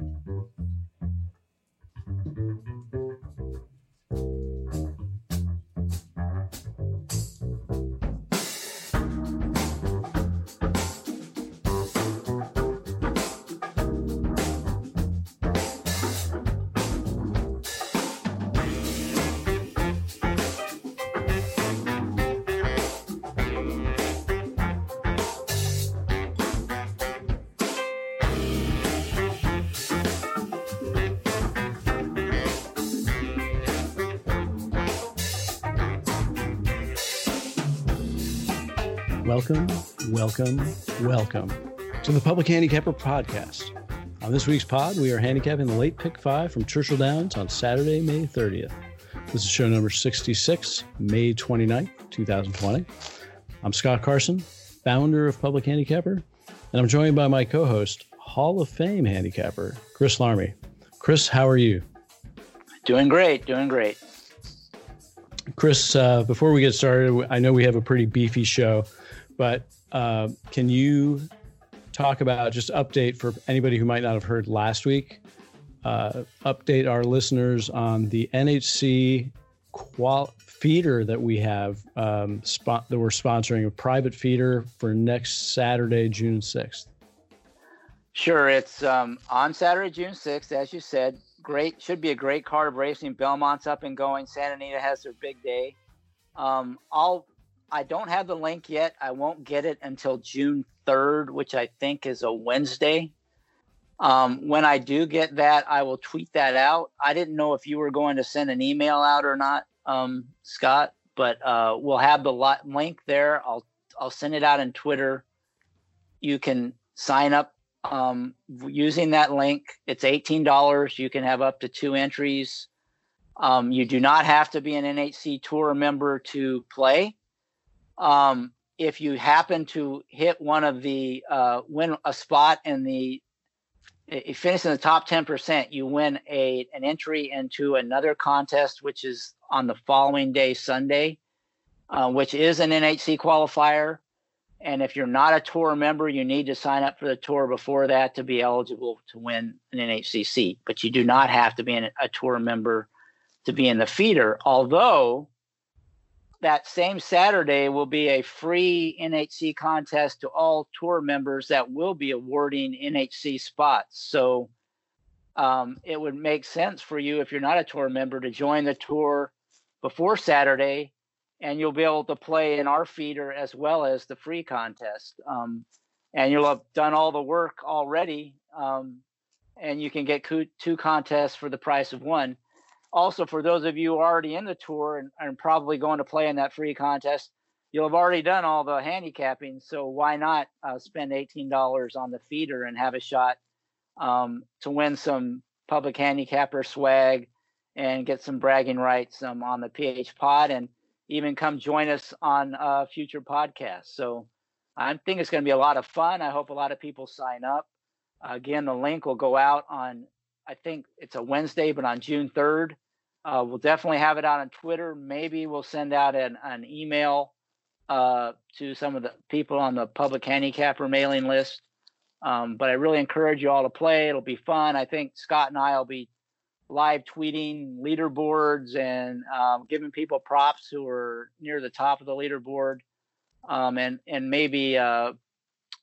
Thank you. Welcome, welcome, welcome to the Public Handicapper Podcast. On this week's pod, we are handicapping the late pick five from Churchill Downs on Saturday, May 30th. This is show number 66, May 29th, 2020. I'm Scott Carson, founder of Public Handicapper, and I'm joined by my co host, Hall of Fame handicapper, Chris Larmey. Chris, how are you? Doing great, doing great. Chris, uh, before we get started, I know we have a pretty beefy show. But uh, can you talk about just update for anybody who might not have heard last week? Uh, update our listeners on the NHC qual- feeder that we have um, spot that we're sponsoring a private feeder for next Saturday, June sixth. Sure, it's um, on Saturday, June sixth, as you said. Great, should be a great card of racing. Belmont's up and going. Santa Anita has their big day. Um, I'll I don't have the link yet. I won't get it until June 3rd, which I think is a Wednesday. Um, when I do get that, I will tweet that out. I didn't know if you were going to send an email out or not, um, Scott, but uh, we'll have the link there. I'll I'll send it out on Twitter. You can sign up um, using that link. It's eighteen dollars. You can have up to two entries. Um, you do not have to be an NHC Tour member to play. Um, if you happen to hit one of the uh, win a spot in the you finish in the top 10%, you win a an entry into another contest, which is on the following day, Sunday, uh, which is an NHC qualifier. And if you're not a tour member, you need to sign up for the tour before that to be eligible to win an NHCC. But you do not have to be an, a tour member to be in the feeder. Although that same Saturday will be a free NHC contest to all tour members that will be awarding NHC spots. So um, it would make sense for you if you're not a tour member to join the tour before Saturday, and you'll be able to play in our feeder as well as the free contest. Um, and you'll have done all the work already, um, and you can get two contests for the price of one also for those of you already in the tour and, and probably going to play in that free contest you'll have already done all the handicapping so why not uh, spend $18 on the feeder and have a shot um, to win some public handicapper swag and get some bragging rights um, on the ph pod and even come join us on uh, future podcasts. So i think it's going to be a lot of fun. I hope a lot of people sign up. Again the link will go out on I think it's a Wednesday, but on June 3rd. Uh, we'll definitely have it out on Twitter. Maybe we'll send out an, an email uh, to some of the people on the public handicapper mailing list. Um, but I really encourage you all to play. It'll be fun. I think Scott and I will be live tweeting leaderboards and um, giving people props who are near the top of the leaderboard. Um, and and maybe uh,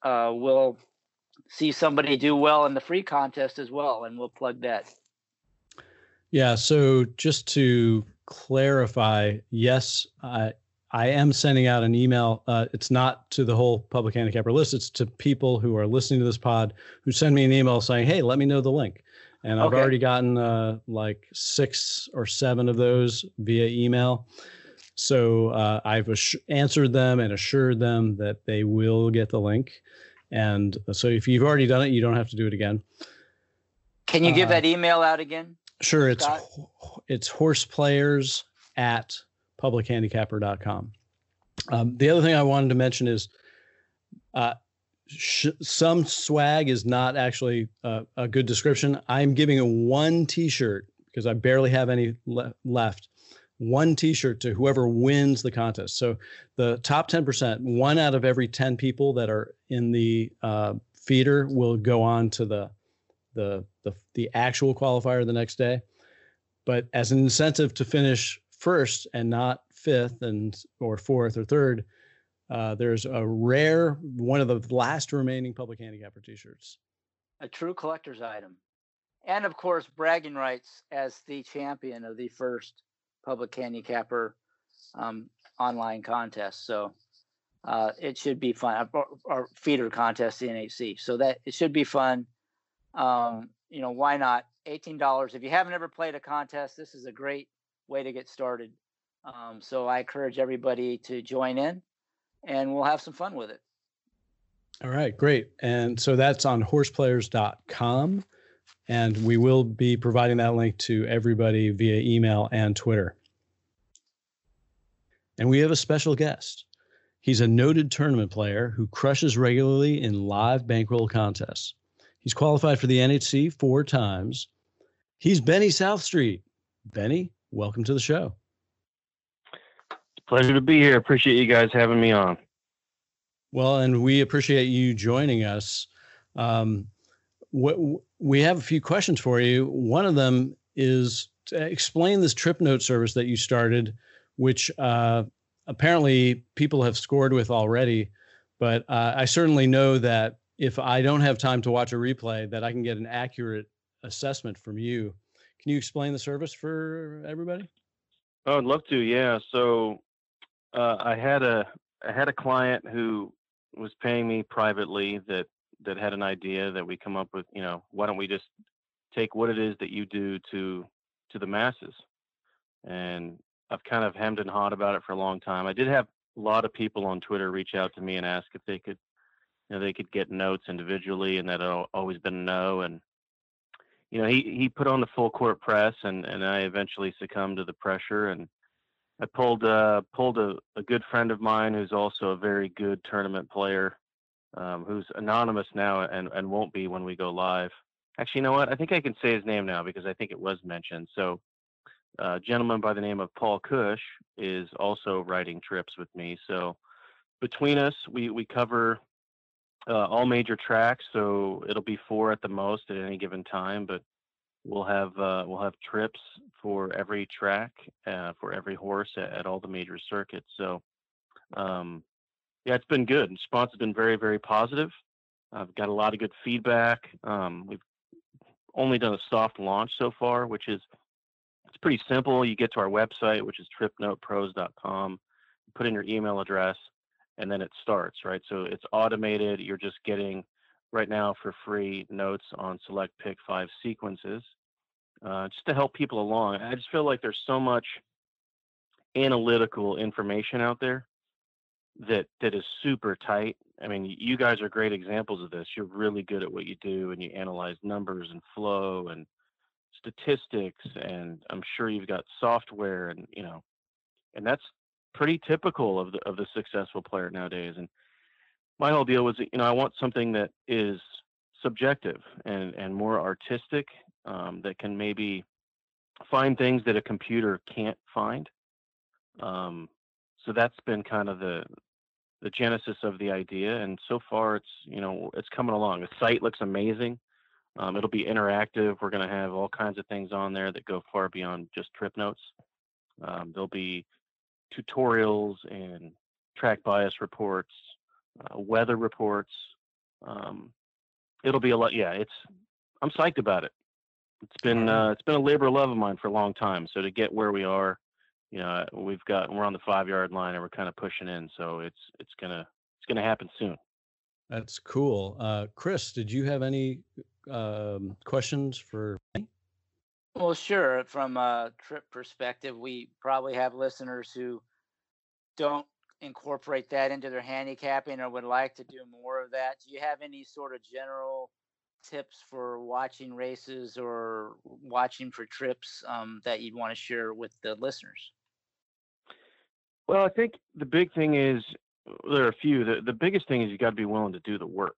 uh we'll see somebody do well in the free contest as well, and we'll plug that. Yeah. So just to clarify, yes, I I am sending out an email. Uh, it's not to the whole public handicapper list. It's to people who are listening to this pod who send me an email saying, "Hey, let me know the link." And I've okay. already gotten uh, like six or seven of those via email. So uh, I've answered them and assured them that they will get the link. And so if you've already done it, you don't have to do it again. Can you give uh, that email out again? Sure. It's it's horseplayers at publichandicapper.com. Um, the other thing I wanted to mention is uh, sh- some swag is not actually uh, a good description. I'm giving a one T-shirt because I barely have any le- left one t-shirt to whoever wins the contest. So the top 10%, one out of every 10 people that are in the uh, feeder will go on to the the the the actual qualifier the next day. But as an incentive to finish first and not fifth and or fourth or third, uh, there's a rare one of the last remaining public handicapper t-shirts. A true collector's item. And of course, bragging rights as the champion of the first public handicapper um, online contest. So uh, it should be fun. Our, feeder contest, the NHC. So that it should be fun. Um, you know, why not? $18. If you haven't ever played a contest, this is a great way to get started. Um, so I encourage everybody to join in and we'll have some fun with it. All right, great. And so that's on horseplayers.com. And we will be providing that link to everybody via email and Twitter. And we have a special guest. He's a noted tournament player who crushes regularly in live bankroll contests. He's qualified for the NHC four times. He's Benny Southstreet. Benny, welcome to the show. Pleasure to be here. Appreciate you guys having me on. Well, and we appreciate you joining us. Um, what, we have a few questions for you. One of them is explain this trip note service that you started, which uh, apparently people have scored with already. But uh, I certainly know that if I don't have time to watch a replay, that I can get an accurate assessment from you. Can you explain the service for everybody? Oh, I'd love to. Yeah. So uh, I had a I had a client who was paying me privately that that had an idea that we come up with. You know, why don't we just take what it is that you do to to the masses? And I've kind of hemmed and hawed about it for a long time. I did have a lot of people on Twitter reach out to me and ask if they could, you know, they could get notes individually, and that always been no. And you know, he he put on the full court press, and and I eventually succumbed to the pressure and I pulled uh, pulled a, a good friend of mine who's also a very good tournament player, um, who's anonymous now and, and won't be when we go live. Actually, you know what? I think I can say his name now because I think it was mentioned. So, uh, a gentleman by the name of Paul Cush is also writing trips with me. So, between us, we we cover uh, all major tracks. So it'll be four at the most at any given time, but We'll have uh, we'll have trips for every track, uh, for every horse at, at, all the major circuits. So, um, yeah, it's been good. Response has been very very positive. I've got a lot of good feedback. Um, we've only done a soft launch so far, which is it's pretty simple. You get to our website, which is tripnotepros.com, put in your email address, and then it starts. Right, so it's automated. You're just getting right now for free notes on select pick five sequences uh, just to help people along. I just feel like there's so much analytical information out there that that is super tight. I mean, you guys are great examples of this. You're really good at what you do, and you analyze numbers and flow and statistics, and I'm sure you've got software, and you know, and that's pretty typical of the of the successful player nowadays. And my whole deal was, you know, I want something that is subjective and and more artistic um, that can maybe find things that a computer can't find. Um, so that's been kind of the the genesis of the idea, and so far it's you know it's coming along. The site looks amazing. Um, it'll be interactive. We're going to have all kinds of things on there that go far beyond just trip notes. Um, there'll be tutorials and track bias reports, uh, weather reports. Um, it'll be a lot. Yeah, it's. I'm psyched about it. It's been uh, it's been a labor of love of mine for a long time. So to get where we are, you know, we've got we're on the five yard line and we're kind of pushing in. So it's it's gonna it's gonna happen soon. That's cool. Uh, Chris, did you have any um, questions for me? Well, sure. From a trip perspective, we probably have listeners who don't incorporate that into their handicapping or would like to do more of that. Do you have any sort of general tips for watching races or watching for trips um, that you'd want to share with the listeners? Well, I think the big thing is there are a few. The, the biggest thing is you got to be willing to do the work,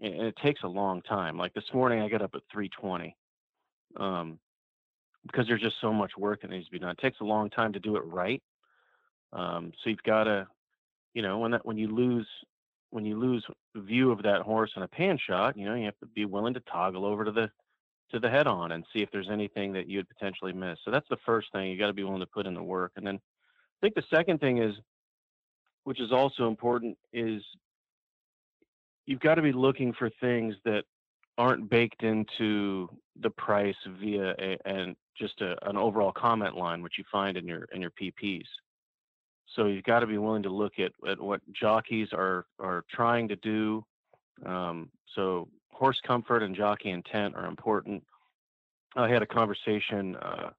and it takes a long time. Like this morning, I got up at 3:20, um, because there's just so much work that needs to be done. It takes a long time to do it right. Um, so you've got to, you know, when that when you lose when you lose view of that horse in a pan shot, you know, you have to be willing to toggle over to the to the head on and see if there's anything that you'd potentially miss. So that's the first thing. You got to be willing to put in the work. And then I think the second thing is, which is also important, is you've got to be looking for things that aren't baked into the price via a, and just a, an overall comment line, which you find in your in your PPs. So you've got to be willing to look at, at what jockeys are are trying to do. Um, so horse comfort and jockey intent are important. I had a conversation uh,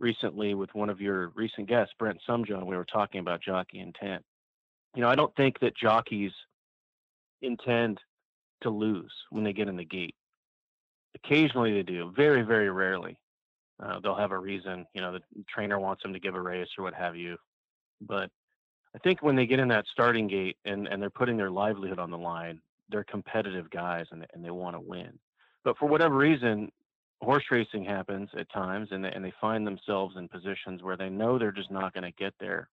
recently with one of your recent guests, Brent Sumja. We were talking about jockey intent. You know, I don't think that jockeys intend to lose when they get in the gate. Occasionally they do, very, very rarely. Uh, they'll have a reason, you know, the trainer wants them to give a race or what have you. But I think when they get in that starting gate and, and they're putting their livelihood on the line, they're competitive guys and, and they want to win. But for whatever reason, horse racing happens at times and they, and they find themselves in positions where they know they're just not going to get there.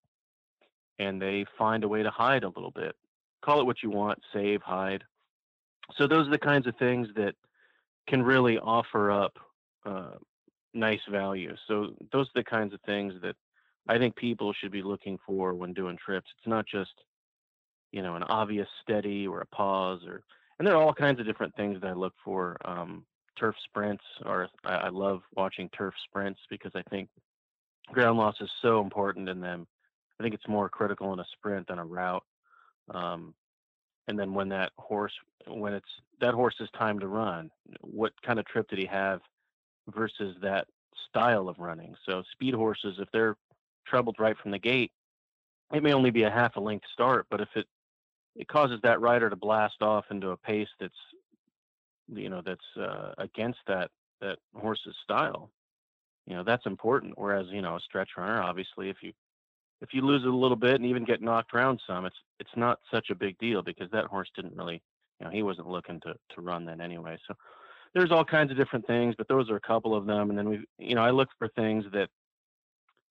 And they find a way to hide a little bit. Call it what you want, save, hide. So those are the kinds of things that can really offer up uh, nice value. So those are the kinds of things that I think people should be looking for when doing trips. It's not just, you know, an obvious steady or a pause or, and there are all kinds of different things that I look for. Um, turf sprints or I, I love watching turf sprints because I think ground loss is so important in them. I think it's more critical in a sprint than a route. Um, and then when that horse, when it's that horse's time to run, what kind of trip did he have versus that style of running? So speed horses, if they're troubled right from the gate, it may only be a half a length start, but if it it causes that rider to blast off into a pace that's you know that's uh, against that that horse's style, you know that's important. Whereas you know a stretch runner, obviously, if you if you lose it a little bit and even get knocked around some, it's it's not such a big deal because that horse didn't really, you know, he wasn't looking to to run then anyway. So there's all kinds of different things, but those are a couple of them. And then we, you know, I look for things that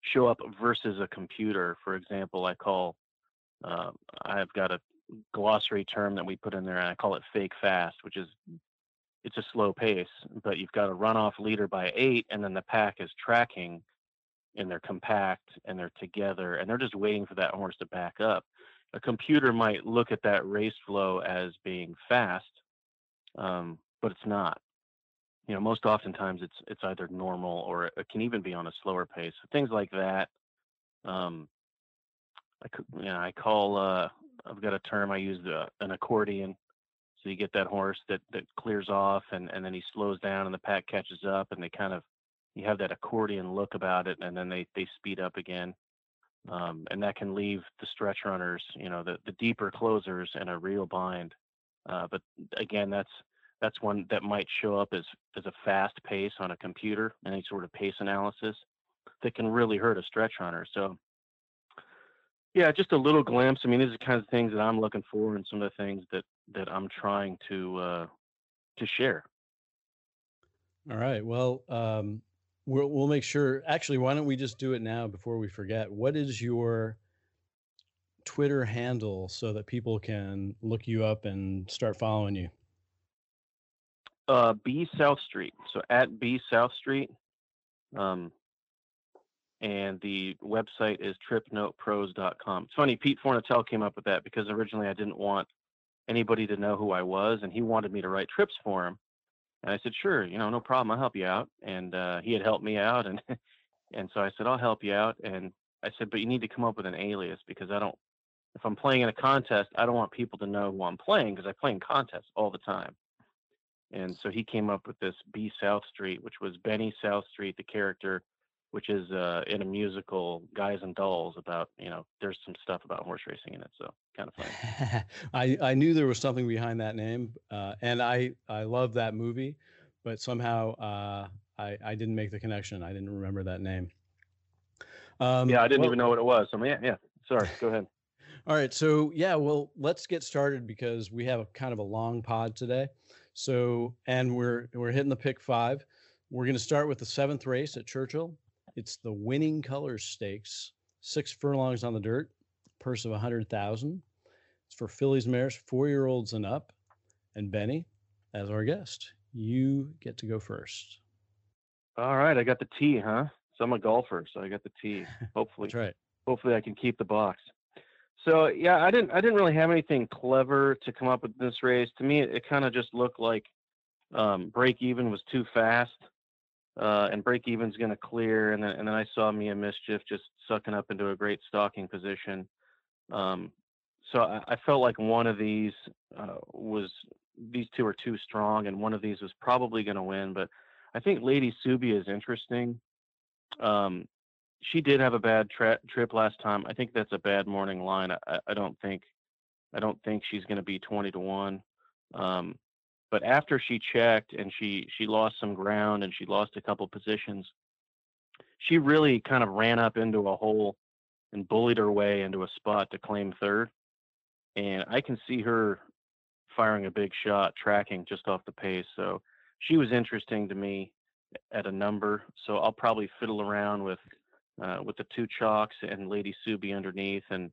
show up versus a computer. For example, I call, uh, I've got a glossary term that we put in there, and I call it fake fast, which is it's a slow pace, but you've got a runoff leader by eight, and then the pack is tracking, and they're compact and they're together, and they're just waiting for that horse to back up. A computer might look at that race flow as being fast, um, but it's not you know, most oftentimes it's it's either normal or it can even be on a slower pace. Things like that. Um, I could, you know, I call. Uh, I've got a term I use, uh, an accordion. So you get that horse that that clears off, and and then he slows down, and the pack catches up, and they kind of you have that accordion look about it, and then they they speed up again. Um, and that can leave the stretch runners, you know, the the deeper closers in a real bind. Uh, but again, that's that's one that might show up as as a fast pace on a computer, any sort of pace analysis that can really hurt a stretch runner. So yeah, just a little glimpse. I mean, these are the kinds of things that I'm looking for, and some of the things that that I'm trying to uh, to share. All right. Well, um, we'll we'll make sure. Actually, why don't we just do it now before we forget? What is your Twitter handle so that people can look you up and start following you? Uh, B South Street. So at B South Street. Um, and the website is tripnotepros.com. It's funny, Pete Fornatale came up with that because originally I didn't want anybody to know who I was, and he wanted me to write trips for him. And I said, sure, you know, no problem, I'll help you out. And uh, he had helped me out, and and so I said, I'll help you out. And I said, but you need to come up with an alias because I don't. If I'm playing in a contest, I don't want people to know who I'm playing because I play in contests all the time. And so he came up with this B South Street, which was Benny South Street, the character, which is uh, in a musical Guys and Dolls about, you know, there's some stuff about horse racing in it. So kind of funny. I, I knew there was something behind that name. Uh, and I, I love that movie, but somehow uh, I, I didn't make the connection. I didn't remember that name. Um, yeah, I didn't well, even know what it was. So yeah, yeah. Sorry, go ahead. All right. So yeah, well, let's get started because we have a kind of a long pod today. So, and we're we're hitting the pick five. We're going to start with the seventh race at Churchill. It's the Winning Colors Stakes, six furlongs on the dirt, purse of a hundred thousand. It's for fillies, mares, four year olds and up. And Benny, as our guest, you get to go first. All right, I got the tee, huh? So I'm a golfer, so I got the tee. Hopefully, That's right. hopefully I can keep the box. So yeah, I didn't I didn't really have anything clever to come up with this race. To me, it, it kind of just looked like um, break even was too fast, uh, and break even's going to clear. And then and then I saw Mia Mischief just sucking up into a great stalking position. Um, so I, I, felt like one of these uh, was these two are too strong, and one of these was probably going to win. But I think Lady Subi is interesting. Um, she did have a bad tra- trip last time. I think that's a bad morning line. I, I don't think I don't think she's going to be twenty to one. Um, but after she checked and she she lost some ground and she lost a couple positions, she really kind of ran up into a hole and bullied her way into a spot to claim third. And I can see her firing a big shot, tracking just off the pace. So she was interesting to me at a number. So I'll probably fiddle around with uh, with the two chalks and Lady Subi underneath, and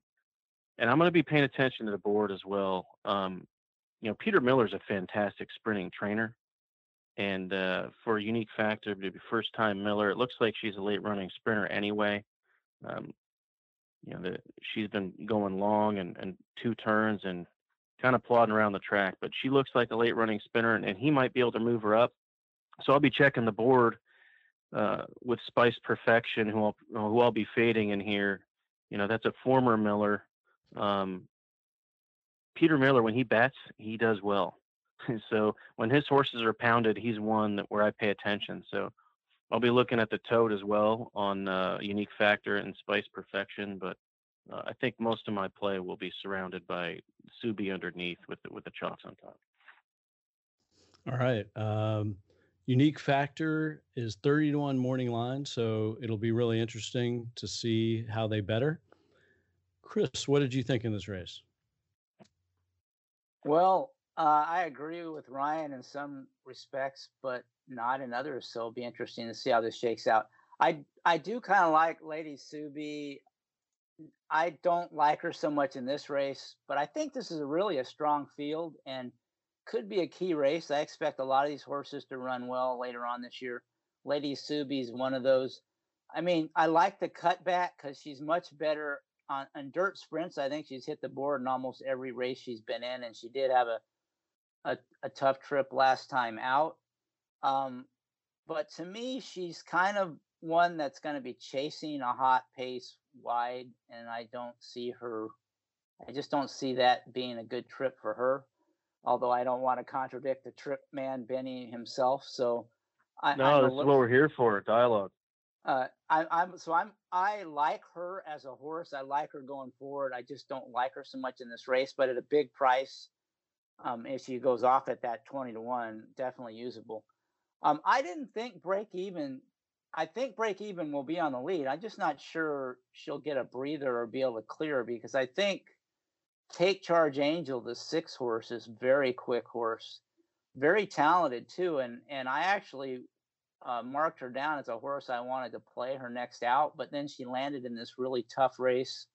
and I'm going to be paying attention to the board as well. Um, you know, Peter Miller's a fantastic sprinting trainer, and uh, for a unique factor to be first time Miller, it looks like she's a late running sprinter anyway. Um, you know, the, she's been going long and, and two turns and kind of plodding around the track, but she looks like a late running spinner, and, and he might be able to move her up. So I'll be checking the board uh, with Spice Perfection, who I'll who I'll be fading in here. You know, that's a former Miller. Um, Peter Miller, when he bets, he does well. so when his horses are pounded, he's one that where I pay attention. So I'll be looking at the tote as well on uh, Unique Factor and Spice Perfection, but uh, I think most of my play will be surrounded by Subi underneath with the, with the chalks on top. All right. Um, unique factor is 30 to 1 morning line, so it'll be really interesting to see how they better. Chris, what did you think in this race? Well, uh, I agree with Ryan in some respects, but not in others. So it'll be interesting to see how this shakes out. I I do kind of like Lady Subi. I don't like her so much in this race, but I think this is really a strong field and could be a key race. I expect a lot of these horses to run well later on this year. Lady Subi is one of those. I mean, I like the cutback because she's much better on, on dirt sprints. I think she's hit the board in almost every race she's been in, and she did have a a, a tough trip last time out. Um, but to me, she's kind of one that's going to be chasing a hot pace wide, and I don't see her. I just don't see that being a good trip for her. Although I don't want to contradict the trip man Benny himself, so I, no, I'm that's little, what we're here for. Dialogue. Uh, I, I'm so I'm I like her as a horse. I like her going forward. I just don't like her so much in this race. But at a big price, um, if she goes off at that twenty to one, definitely usable. Um, I didn't think break even. I think break even will be on the lead. I'm just not sure she'll get a breather or be able to clear because I think Take Charge Angel, the six horse, is very quick horse, very talented too. And and I actually uh, marked her down as a horse I wanted to play her next out, but then she landed in this really tough race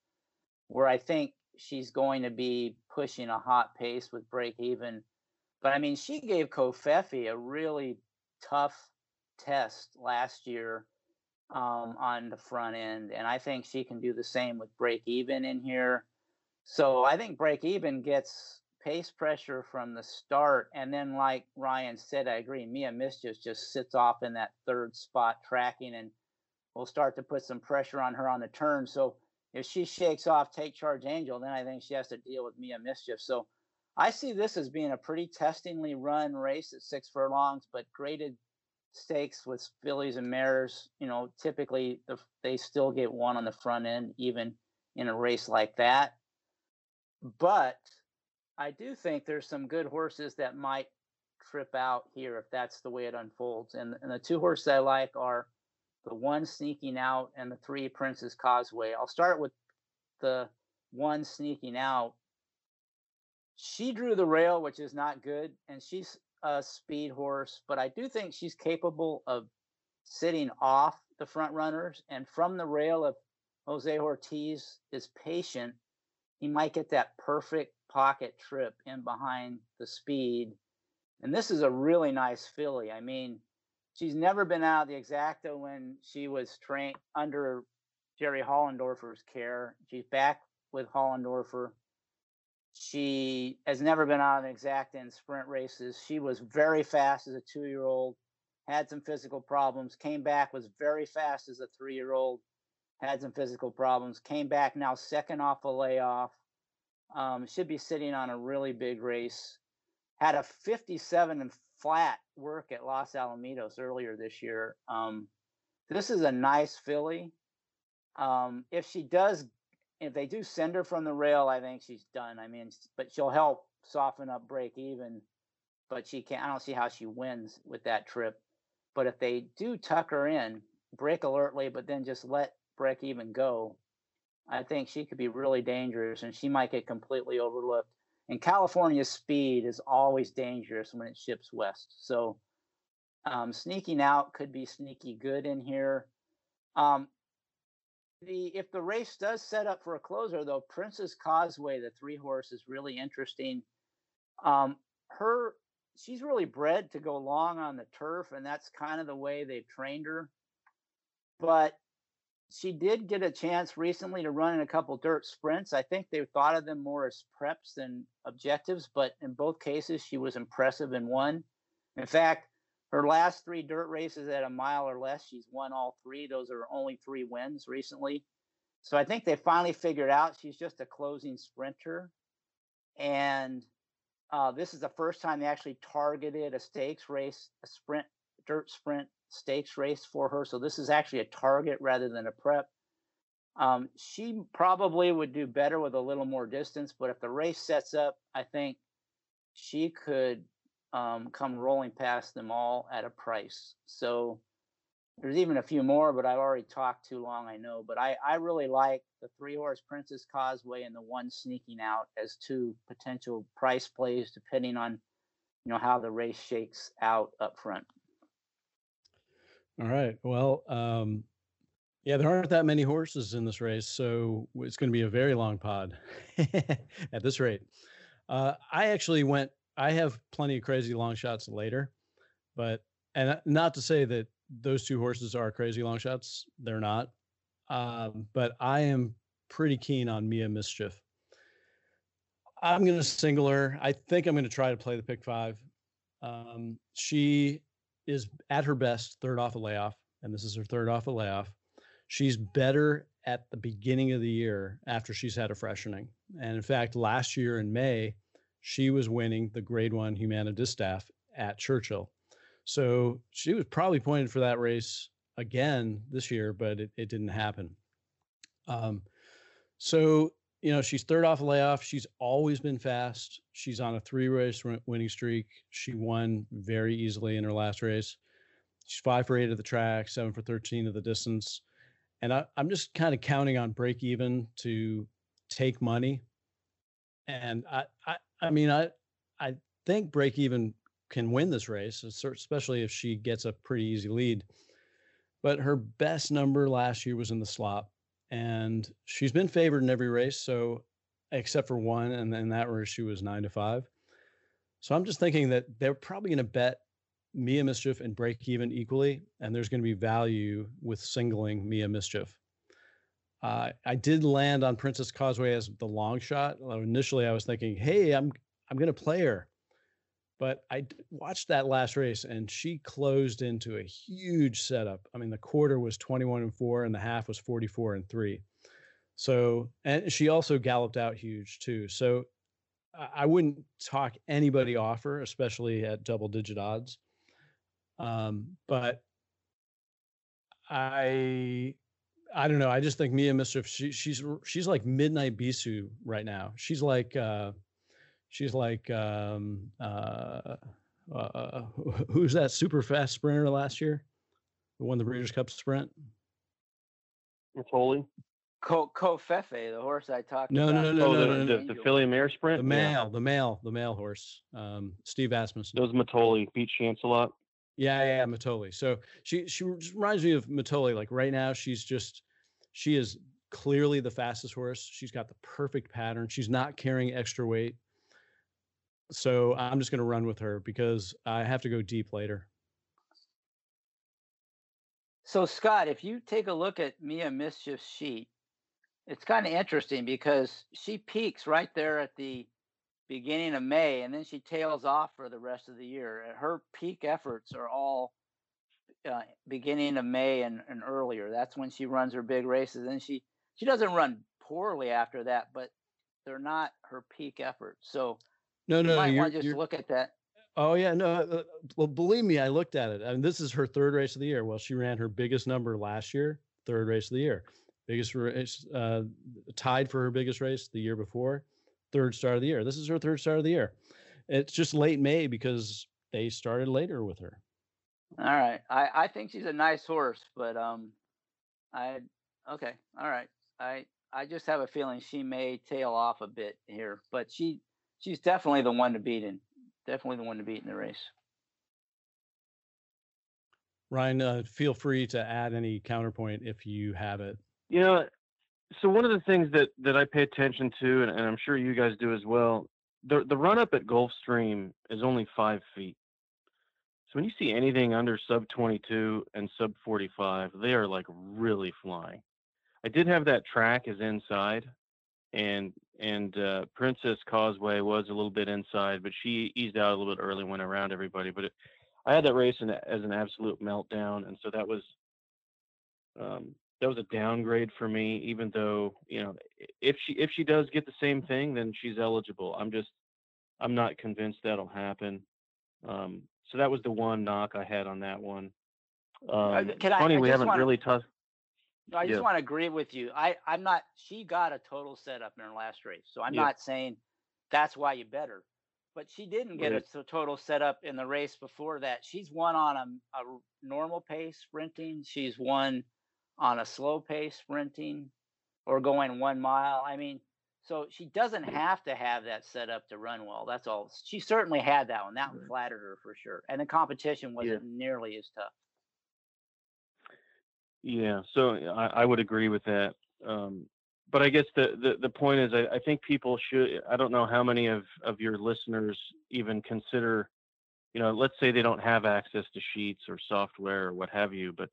where I think she's going to be pushing a hot pace with break even. But I mean, she gave Covfefe a really tough test last year um, on the front end, and I think she can do the same with break even in here. So I think break even gets pace pressure from the start. And then, like Ryan said, I agree. Mia Mischief just sits off in that third spot tracking and we'll start to put some pressure on her on the turn. So if she shakes off Take Charge Angel, then I think she has to deal with Mia Mischief. So I see this as being a pretty testingly run race at six furlongs, but graded stakes with fillies and mares, you know, typically the, they still get one on the front end, even in a race like that. But I do think there's some good horses that might trip out here if that's the way it unfolds. And, and the two horses I like are the one sneaking out and the three Princess Causeway. I'll start with the one sneaking out. She drew the rail, which is not good, and she's a speed horse, but I do think she's capable of sitting off the front runners and from the rail if Jose Ortiz is patient, he might get that perfect pocket trip in behind the speed And this is a really nice filly. I mean, she's never been out of the exacta when she was trained under Jerry Hollendorfer's care. She's back with Hollendorfer. She has never been out of an exacta in sprint races. She was very fast as a two year old, had some physical problems, came back, was very fast as a three year old, had some physical problems, came back now second off a layoff. Um, should be sitting on a really big race. Had a 57 and flat work at Los Alamitos earlier this year. Um, this is a nice filly. Um, if she does, if they do send her from the rail, I think she's done. I mean, but she'll help soften up break even. But she can't. I don't see how she wins with that trip. But if they do tuck her in, break alertly, but then just let break even go, I think she could be really dangerous, and she might get completely overlooked. And California's speed is always dangerous when it ships west. So um, sneaking out could be sneaky good in here. Um, the if the race does set up for a closer though, Princess Causeway, the three horse, is really interesting. Um, her she's really bred to go long on the turf, and that's kind of the way they've trained her. But she did get a chance recently to run in a couple dirt sprints. I think they thought of them more as preps than objectives, but in both cases, she was impressive and won. In fact, her last three dirt races at a mile or less, she's won all three. Those are only three wins recently. So I think they finally figured out she's just a closing sprinter. And uh, this is the first time they actually targeted a stakes race, a sprint, dirt sprint stakes race for her. So this is actually a target rather than a prep. Um, she probably would do better with a little more distance, but if the race sets up, I think she could um, come rolling past them all at a price. So there's even a few more, but I've already talked too long, I know. But I, I really like the three horse Princess Causeway and the one sneaking out as two potential price plays, depending on you know how the race shakes out up front. All right. Well, um, yeah, there aren't that many horses in this race, so it's going to be a very long pod at this rate. Uh, I actually went. I have plenty of crazy long shots later, but and uh, not to say that those two horses are crazy long shots. They're not. Um, but I am pretty keen on Mia Mischief. I'm going to single her. I think I'm going to try to play the pick five. Um, she is at her best third off a layoff, and this is her third off a layoff. She's better at the beginning of the year after she's had a freshening. And in fact, last year in May, she was winning the grade one Humana Distaff at Churchill. So she was probably pointed for that race again this year, but it, it didn't happen. Um, so you know, she's third off layoff. She's always been fast. She's on a three race winning streak. She won very easily in her last race. She's five for eight of the track, seven for 13 of the distance. And I, am just kind of counting on break even to take money. And I, I, I mean, I, I think break even can win this race, especially if she gets a pretty easy lead. But her best number last year was in the slop and she's been favored in every race. So, except for one, and then that race she was nine to five. So I'm just thinking that they're probably going to bet Mia Mischief and break even equally, and there's going to be value with singling Mia Mischief. Uh, I did land on Princess Causeway as the long shot. Initially, I was thinking, "Hey, I'm I'm going to play her," But I watched that last race and she closed into a huge setup. I mean, the quarter was 21 and 4 and the half was 44 and 3. So, and she also galloped out huge too. So, I wouldn't talk anybody off her, especially at double digit odds. Um, but I I don't know. I just think Mia Mischief, she, she's she's like midnight Bisou right now. She's like uh, she's like um, uh, uh, who's that super fast sprinter last year who won the Breeders' Cup sprint? Mitole. Co Covfefe, the horse I talked no, about. No, no, oh, no, the, no, no, the, the filly mare sprint. The male, yeah. the male, the male horse. Um, Steve Asmussen. It was Mitole. Beat Shancelot. Yeah, yeah, Mitole. So she she reminds me of Mitole. Like right now, she's just she is clearly the fastest horse. She's got the perfect pattern. She's not carrying extra weight so I'm just going to run with her because I have to go deep later. So Scott, if you take a look at Mia Mischief's sheet, it's kind of interesting because she peaks right there at the beginning of May and then she tails off for the rest of the year. Her peak efforts are all uh, beginning of May and, and earlier. That's when she runs her big races. And she she doesn't run poorly after that, but they're not her peak efforts. So no, no, you might want to just look at that. Oh yeah, no. Uh, well, believe me, I looked at it. I mean, this is her third race of the year. Well, she ran her biggest number last year, third race of the year, biggest race, uh, tied for her biggest race the year before, third start of the year. This is her third start of the year. It's just late May because they started later with her. All right, I I think she's a nice horse, but um, I okay, all right, I I just have a feeling she may tail off a bit here, but she she's definitely the one to beat in definitely the one to beat in the race. Ryan, uh, feel free to add any counterpoint if you have it. You know, so one of the things that that I pay attention to, and, and I'm sure you guys do as well, the the run up at Gulfstream is only five feet. So when you see anything under sub 22 and sub 45, they are like really flying. I did have that track as inside, and and uh, Princess Causeway was a little bit inside, but she eased out a little bit early, went around everybody. But it, I had that race in, as an absolute meltdown, and so that was um, that was a downgrade for me. Even though you know, if she if she does get the same thing, then she's eligible. I'm just I'm not convinced that'll happen. Um, so that was the one knock I had on that one. Um, Can funny, I, I we haven't wanna... really touched I just want to agree with you. I I'm not. She got a total setup in her last race, so I'm not saying that's why you bet her. But she didn't get right. a total setup in the race before that. She's won on a, a normal pace sprinting. She's won on a slow pace sprinting, or going one mile. I mean, so she doesn't have to have that set up to run well. That's all. She certainly had that one. That one flattered her for sure. And the competition wasn't yeah. nearly as tough. Yeah, so I, I would agree with that. Um, but I guess the, the, the point is, I, I think people should. I don't know how many of, of your listeners even consider, you know, let's say they don't have access to sheets or software or what have you, but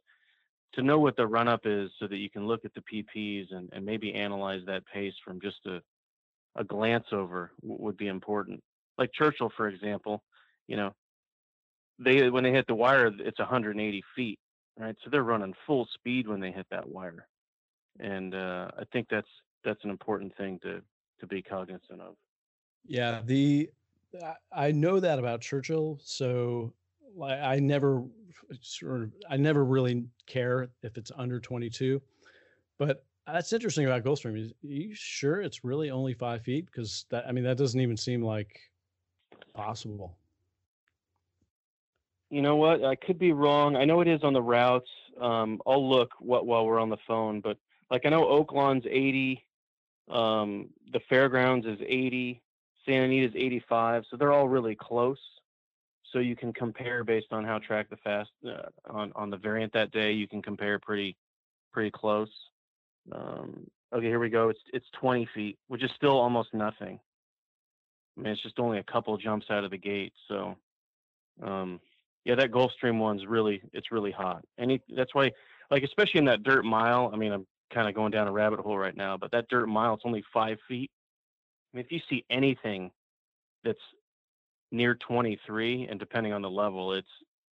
to know what the run up is so that you can look at the PPs and, and maybe analyze that pace from just a, a glance over would be important. Like Churchill, for example, you know, they when they hit the wire, it's 180 feet right? So they're running full speed when they hit that wire, and uh, I think that's that's an important thing to to be cognizant of. Yeah, the I know that about Churchill, so I never sort of I never really care if it's under 22, but that's interesting about Gulfstream. Is you sure it's really only five feet? Because that I mean that doesn't even seem like possible you know what? I could be wrong. I know it is on the routes. Um, I'll look what while we're on the phone, but like I know Oaklawn's 80, um, the fairgrounds is 80, Santa Anita's 85, so they're all really close. So you can compare based on how track the fast uh, on on the variant that day. You can compare pretty pretty close. Um, okay, here we go. It's it's 20 feet, which is still almost nothing. I mean, it's just only a couple jumps out of the gate. So, um, yeah, that Gulfstream one's really it's really hot, he, that's why, like especially in that dirt mile. I mean, I'm kind of going down a rabbit hole right now, but that dirt mile it's only five feet. I mean, if you see anything that's near 23, and depending on the level, it's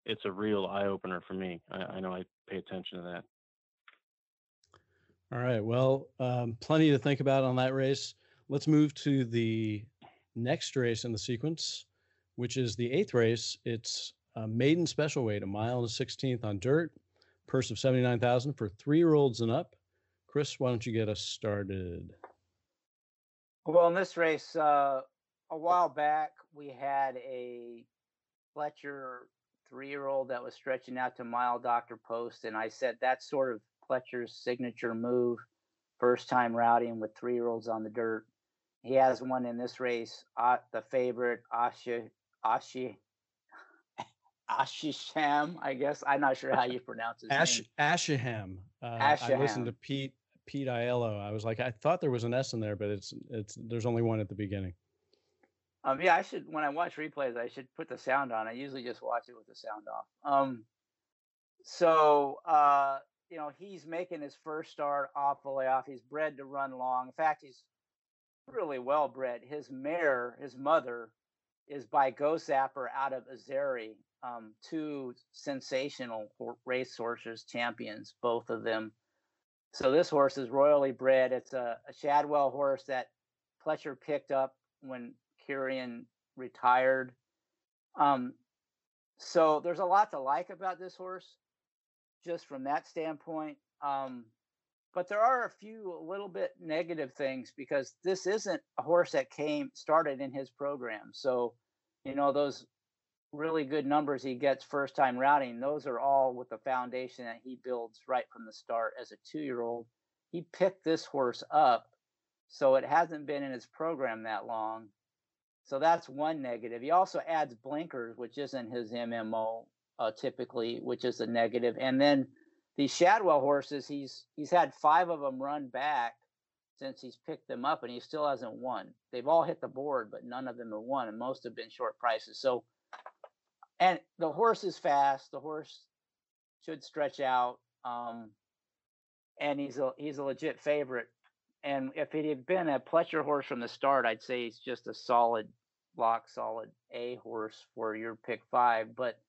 it's a real eye opener for me. I, I know I pay attention to that. All right. Well, um, plenty to think about on that race. Let's move to the next race in the sequence, which is the eighth race. It's a maiden special weight, a mile and a 16th on dirt, purse of 79,000 for three-year-olds and up. Chris, why don't you get us started? Well, in this race, uh, a while back, we had a Fletcher three-year-old that was stretching out to mile doctor post, and I said that's sort of Fletcher's signature move, first time routing with three-year-olds on the dirt. He has one in this race. Uh, the favorite, Asha, Ashi Ashisham, I guess. I'm not sure how you pronounce it. Ash, name. Ashiham. Uh. I listened to Pete Pete Aiello. I was like, I thought there was an S in there, but it's it's there's only one at the beginning. Um, yeah, I should when I watch replays, I should put the sound on. I usually just watch it with the sound off. Um, so uh, you know, he's making his first start off the layoff. He's bred to run long. In fact, he's really well bred. His mare, his mother, is by Ghostzapper out of Azeri. Um, two sensational race horses, champions, both of them. So this horse is royally bred. It's a, a Shadwell horse that Pletcher picked up when Kiaran retired. Um, so there's a lot to like about this horse, just from that standpoint. Um, but there are a few little bit negative things because this isn't a horse that came started in his program. So, you know, those really good numbers he gets first time routing, those are all with the foundation that he builds right from the start as a two year old. He picked this horse up, so it hasn't been in his program that long. So that's one negative. He also adds blinkers, which isn't his MMO uh, typically, which is a negative. And then these Shadwell horses, he's he's had five of them run back since he's picked them up, and he still hasn't won. They've all hit the board, but none of them have won, and most have been short prices. So, and the horse is fast. The horse should stretch out, um, and he's a he's a legit favorite. And if it had been a Pletcher horse from the start, I'd say he's just a solid lock, solid A horse for your pick five. But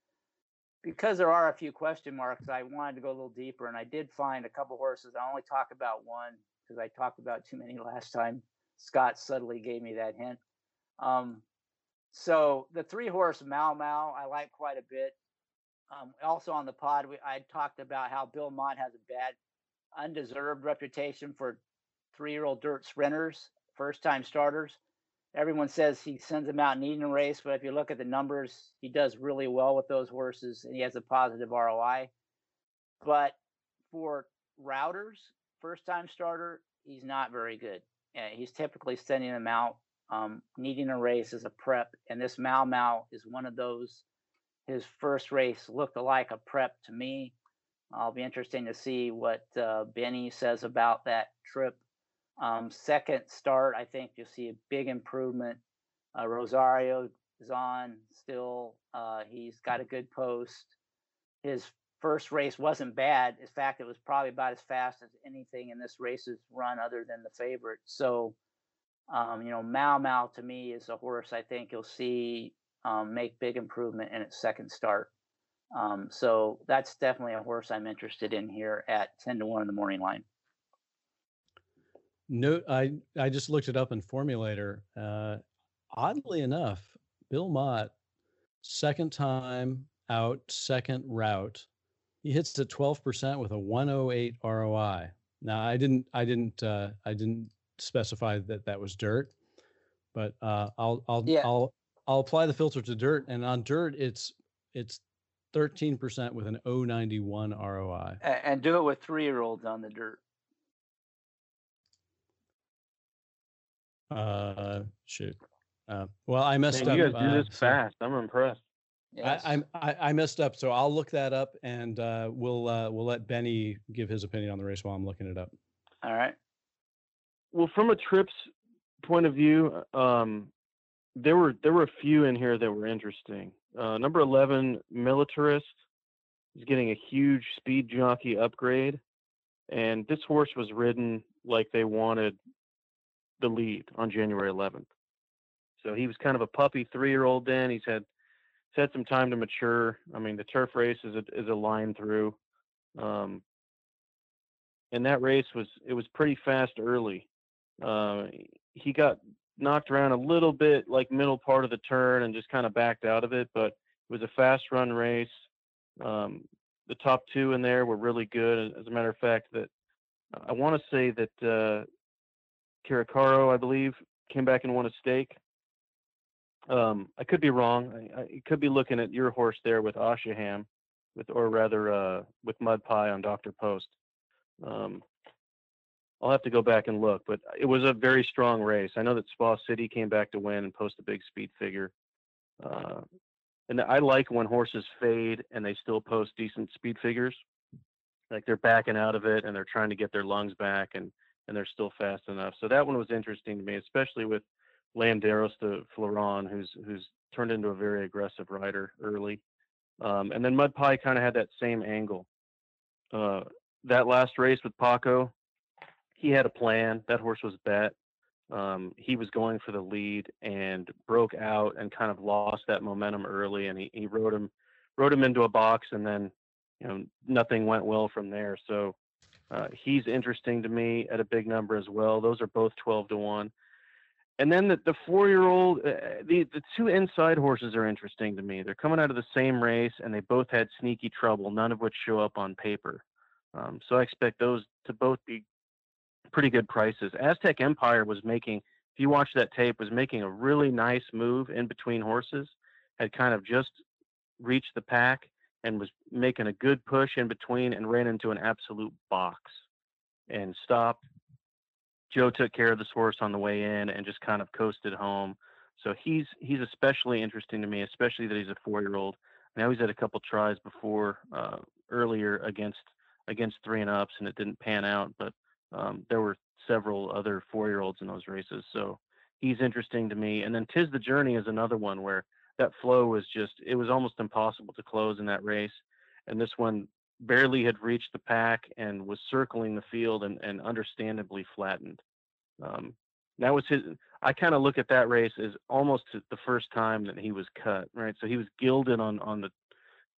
because there are a few question marks, I wanted to go a little deeper, and I did find a couple horses. I only talk about one because I talked about too many last time. Scott subtly gave me that hint. Um, so the three horse Mau Mau, I like quite a bit. Um, also on the pod, we, I talked about how Bill Mott has a bad, undeserved reputation for three year old dirt sprinters, first time starters everyone says he sends them out needing a race, but if you look at the numbers, he does really well with those horses and he has a positive ROI. But for routers, first time starter, he's not very good. Yeah, he's typically sending them out um, needing a race as a prep, and this Mau Mau is one of those. His first race looked like a prep to me. I'll be interesting to see what uh, Benny says about that trip um, second start, I think you'll see a big improvement. Uh, Rosario is on still. Uh, he's got a good post. His first race wasn't bad. In fact, it was probably about as fast as anything in this race's run, other than the favorite. So, um, you know, Mau Mau to me is a horse I think you'll see um, make big improvement in its second start. Um, so that's definitely a horse I'm interested in here at 10 to 1 in the morning line. No, I I just looked it up in Formulator. Uh, oddly enough, Bill Mott, second time out, second route, he hits twelve percent with a 108 ROI. Now I didn't I didn't uh, I didn't specify that that was dirt, but uh, I'll I'll yeah. I'll I'll apply the filter to dirt, and on dirt it's it's thirteen percent with an 091 ROI. And do it with three year olds on the dirt. Uh, shoot. Uh, well, I messed Man, up. You guys do uh, this fast. I'm impressed. Yes. I, I, I messed up, so I'll look that up, and uh, we'll uh, we'll let Benny give his opinion on the race while I'm looking it up. All right. Well, from a trips point of view, um, there were there were a few in here that were interesting. Uh, number eleven, Militarist, is getting a huge speed jockey upgrade, and this horse was ridden like they wanted the lead on January 11th. So he was kind of a puppy three-year-old then. He's had he's had some time to mature. I mean, the turf race is a, is a line through, um, and that race was it was pretty fast early. Uh, he got knocked around a little bit, like middle part of the turn, and just kind of backed out of it. But it was a fast run race. Um, the top two in there were really good. As a matter of fact, that I want to say that uh, I believe, came back and won a stake. Um, I could be wrong. I, I, could be looking at your horse there with Ashaham, with or rather uh, with Mud Pie on Doctor Post. Um, I'll have to go back and look, but it was a very strong race. I know that Spa City came back to win and post a big speed figure. Uh, and I like when horses fade and they still post decent speed figures. Like they're backing out of it and they're trying to get their lungs back and and they're still fast enough. So that one was interesting to me, especially with Landeros de Floron, who's who's turned into a very aggressive rider early. Um, and then Mud Pie kind of had that same angle. Uh, that last race with Paco, he had a plan. That horse was bet. Um, he was going for the lead and broke out and kind of lost that momentum early. And he, he rode him rode him into a box, and then you know nothing went well from there. So uh, he's interesting to me at a big number as well. Those are both twelve to one. And then the, the four year old, uh, the, the two inside horses are interesting to me. They're coming out of the same race and they both had sneaky trouble, none of which show up on paper. Um, so I expect those to both be pretty good prices. Aztec Empire was making, if you watch that tape, was making a really nice move in between horses, had kind of just reached the pack and was making a good push in between and ran into an absolute box and stopped Joe took care of this horse on the way in and just kind of coasted home. So he's he's especially interesting to me, especially that he's a four year old. Now he's had a couple tries before uh, earlier against against three and ups, and it didn't pan out. But um, there were several other four year olds in those races, so he's interesting to me. And then Tiz the Journey is another one where that flow was just it was almost impossible to close in that race, and this one barely had reached the pack and was circling the field and, and understandably flattened. Um, that was his. I kind of look at that race as almost the first time that he was cut, right? So he was gilded on on the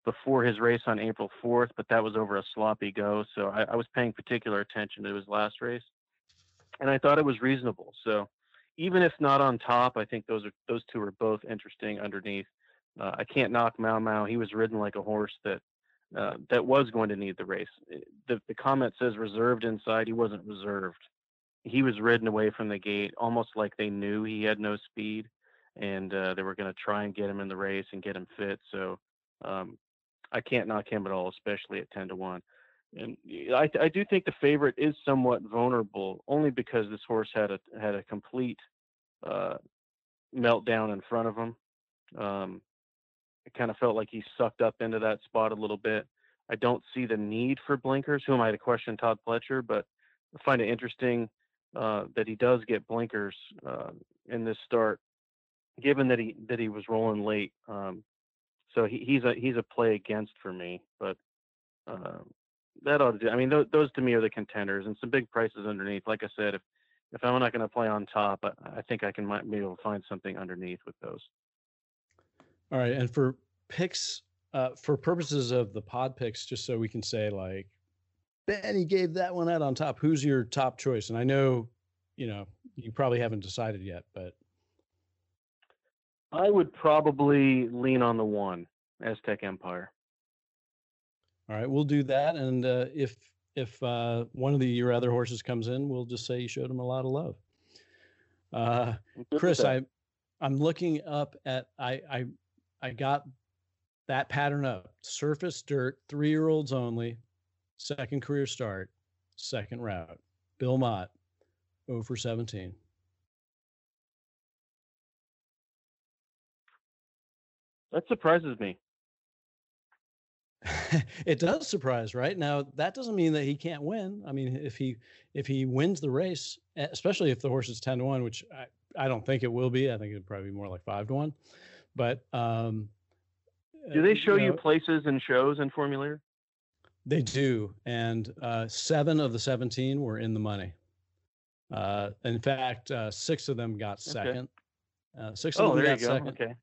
before his race on April 4th, but that was over a sloppy go. So I, I was paying particular attention to his last race, and I thought it was reasonable. So even if not on top, I think those are those two are both interesting underneath. Uh, I can't knock Mau Mau. He was ridden like a horse that uh, that was going to need the race. The, the comment says reserved inside. He wasn't reserved. He was ridden away from the gate almost like they knew he had no speed and uh, they were going to try and get him in the race and get him fit. So um, I can't knock him at all, especially at 10 to 1. And I, I do think the favorite is somewhat vulnerable only because this horse had a had a complete uh, meltdown in front of him. Um, it kind of felt like he sucked up into that spot a little bit. I don't see the need for blinkers. Who am I to question Todd Pletcher? But I find it interesting uh, that he does get blinkers uh, in this start, given that he that he was rolling late. Um, so he, he's a he's a play against for me. But uh, that ought to do. I mean, th- those to me are the contenders, and some big prices underneath. Like I said, if if I'm not going to play on top, I, I think I can might be able to find something underneath with those. All right, and for picks, uh, for purposes of the pod picks, just so we can say like Benny gave that one out on top. Who's your top choice? And I know, you know, you probably haven't decided yet, but I would probably lean on the one Aztec Empire. All right, we'll do that, and uh, if if uh, one of the your other horses comes in, we'll just say you showed him a lot of love. Uh, Chris, I I'm looking up at I I I got that pattern up. Surface dirt, three year olds only, second career start, second route. Bill Mott, over 17. That surprises me. it does surprise, right? Now that doesn't mean that he can't win. I mean, if he if he wins the race, especially if the horse is ten to one, which I, I don't think it will be. I think it'd probably be more like five to one. But um, do they uh, show you, know, you places and shows in Formulator? They do, and uh, seven of the seventeen were in the money. Uh, in fact, uh, six of them got second. Okay. Uh, six of oh, them got second. Okay.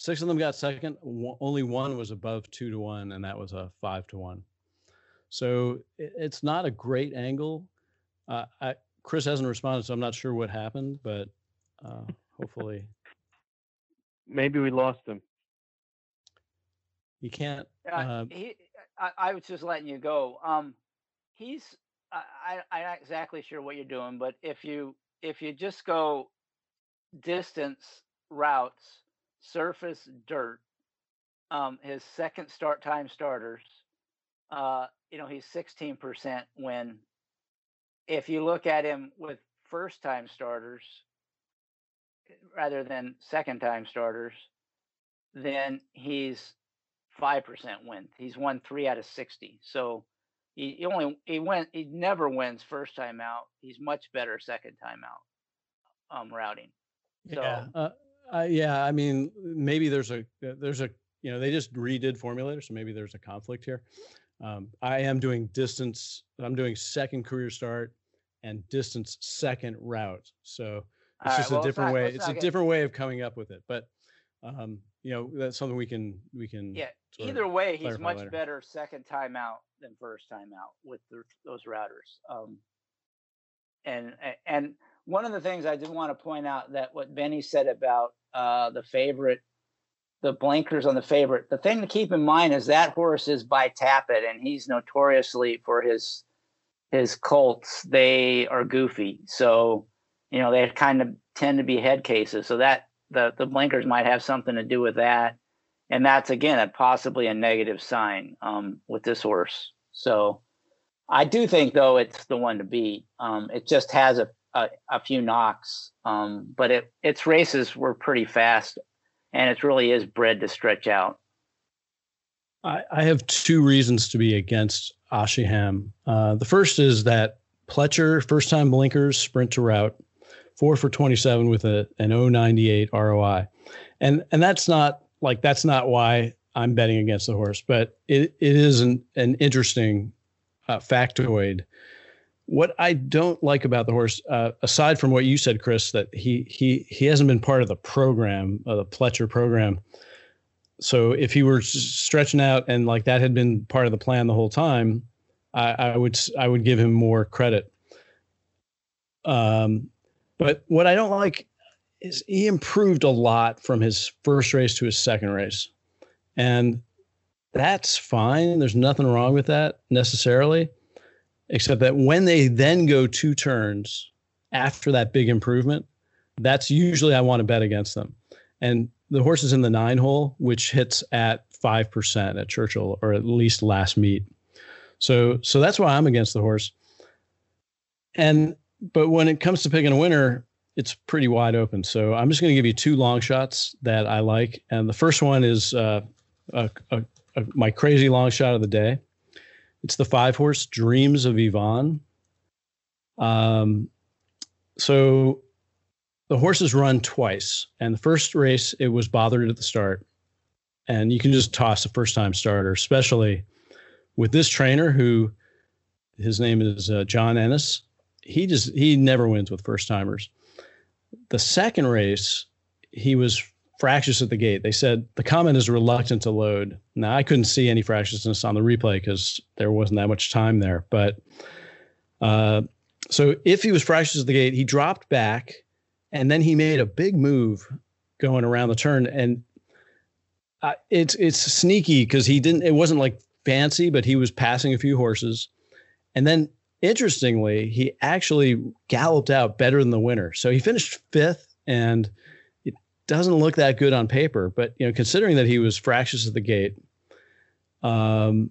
Six of them got second. only one was above two to one, and that was a five to one. So it, it's not a great angle. Uh, I, Chris hasn't responded, so I'm not sure what happened, but hopefully. Maybe we lost him. You can't. Uh, uh, he, I, I, was just letting you go. Um, he's. I, I'm not exactly sure what you're doing, but if you if you just go distance routes, surface dirt, um, his second start time starters, uh, you know, he's 16% win. If you look at him with first time starters rather than second time starters, then he's five percent win. He's won three out of sixty. So he, he only he went he never wins first time out. He's much better second time out um routing. So, yeah, uh, uh, yeah. I mean, maybe there's a there's a you know they just redid formulator, so maybe there's a conflict here. Um, I am doing distance. I'm doing second career start and distance second route. So it's All just right, a well, different not- way. It's a get- different way of coming up with it. But um, you know, that's something we can we can. yeah. Either way, he's much later. better second time out than first time out with the, those routers. Um, and and one of the things I did want to point out that what Benny said about uh, the favorite, the blinkers on the favorite. The thing to keep in mind is that horse is by Tapit, and he's notoriously for his his colts. They are goofy, so you know they kind of tend to be head cases. So that the the blinkers might have something to do with that, and that's again a possibly a negative sign um, with this horse. So I do think though it's the one to beat. Um, it just has a, a, a few knocks, um, but it its races were pretty fast, and it really is bred to stretch out. I, I have two reasons to be against Ashiham. Uh, the first is that Pletcher, first time blinkers, sprint to route, four for 27 with a, an 098 ROI. And, and that's not like, that's not why I'm betting against the horse, but it, it is an, an interesting uh, factoid. What I don't like about the horse, uh, aside from what you said, Chris, that he he he hasn't been part of the program, uh, the Pletcher program so if he were stretching out and like that had been part of the plan the whole time, I, I would I would give him more credit. Um, but what I don't like is he improved a lot from his first race to his second race, and that's fine. There's nothing wrong with that necessarily, except that when they then go two turns after that big improvement, that's usually I want to bet against them. And the horse is in the nine hole, which hits at five percent at Churchill, or at least last meet. So, so that's why I'm against the horse. And but when it comes to picking a winner, it's pretty wide open. So I'm just going to give you two long shots that I like, and the first one is uh, a, a, a, my crazy long shot of the day. It's the five horse Dreams of Yvonne. Um, so the horses run twice, and the first race it was bothered at the start, and you can just toss a first time starter, especially with this trainer who his name is uh, John Ennis. He just he never wins with first timers. The second race, he was fractious at the gate. They said the comment is reluctant to load. Now I couldn't see any fractiousness on the replay because there wasn't that much time there. But uh, so if he was fractious at the gate, he dropped back, and then he made a big move going around the turn, and uh, it's it's sneaky because he didn't. It wasn't like fancy, but he was passing a few horses, and then interestingly, he actually galloped out better than the winner. So he finished fifth, and doesn't look that good on paper. But you know, considering that he was fractious at the gate, um,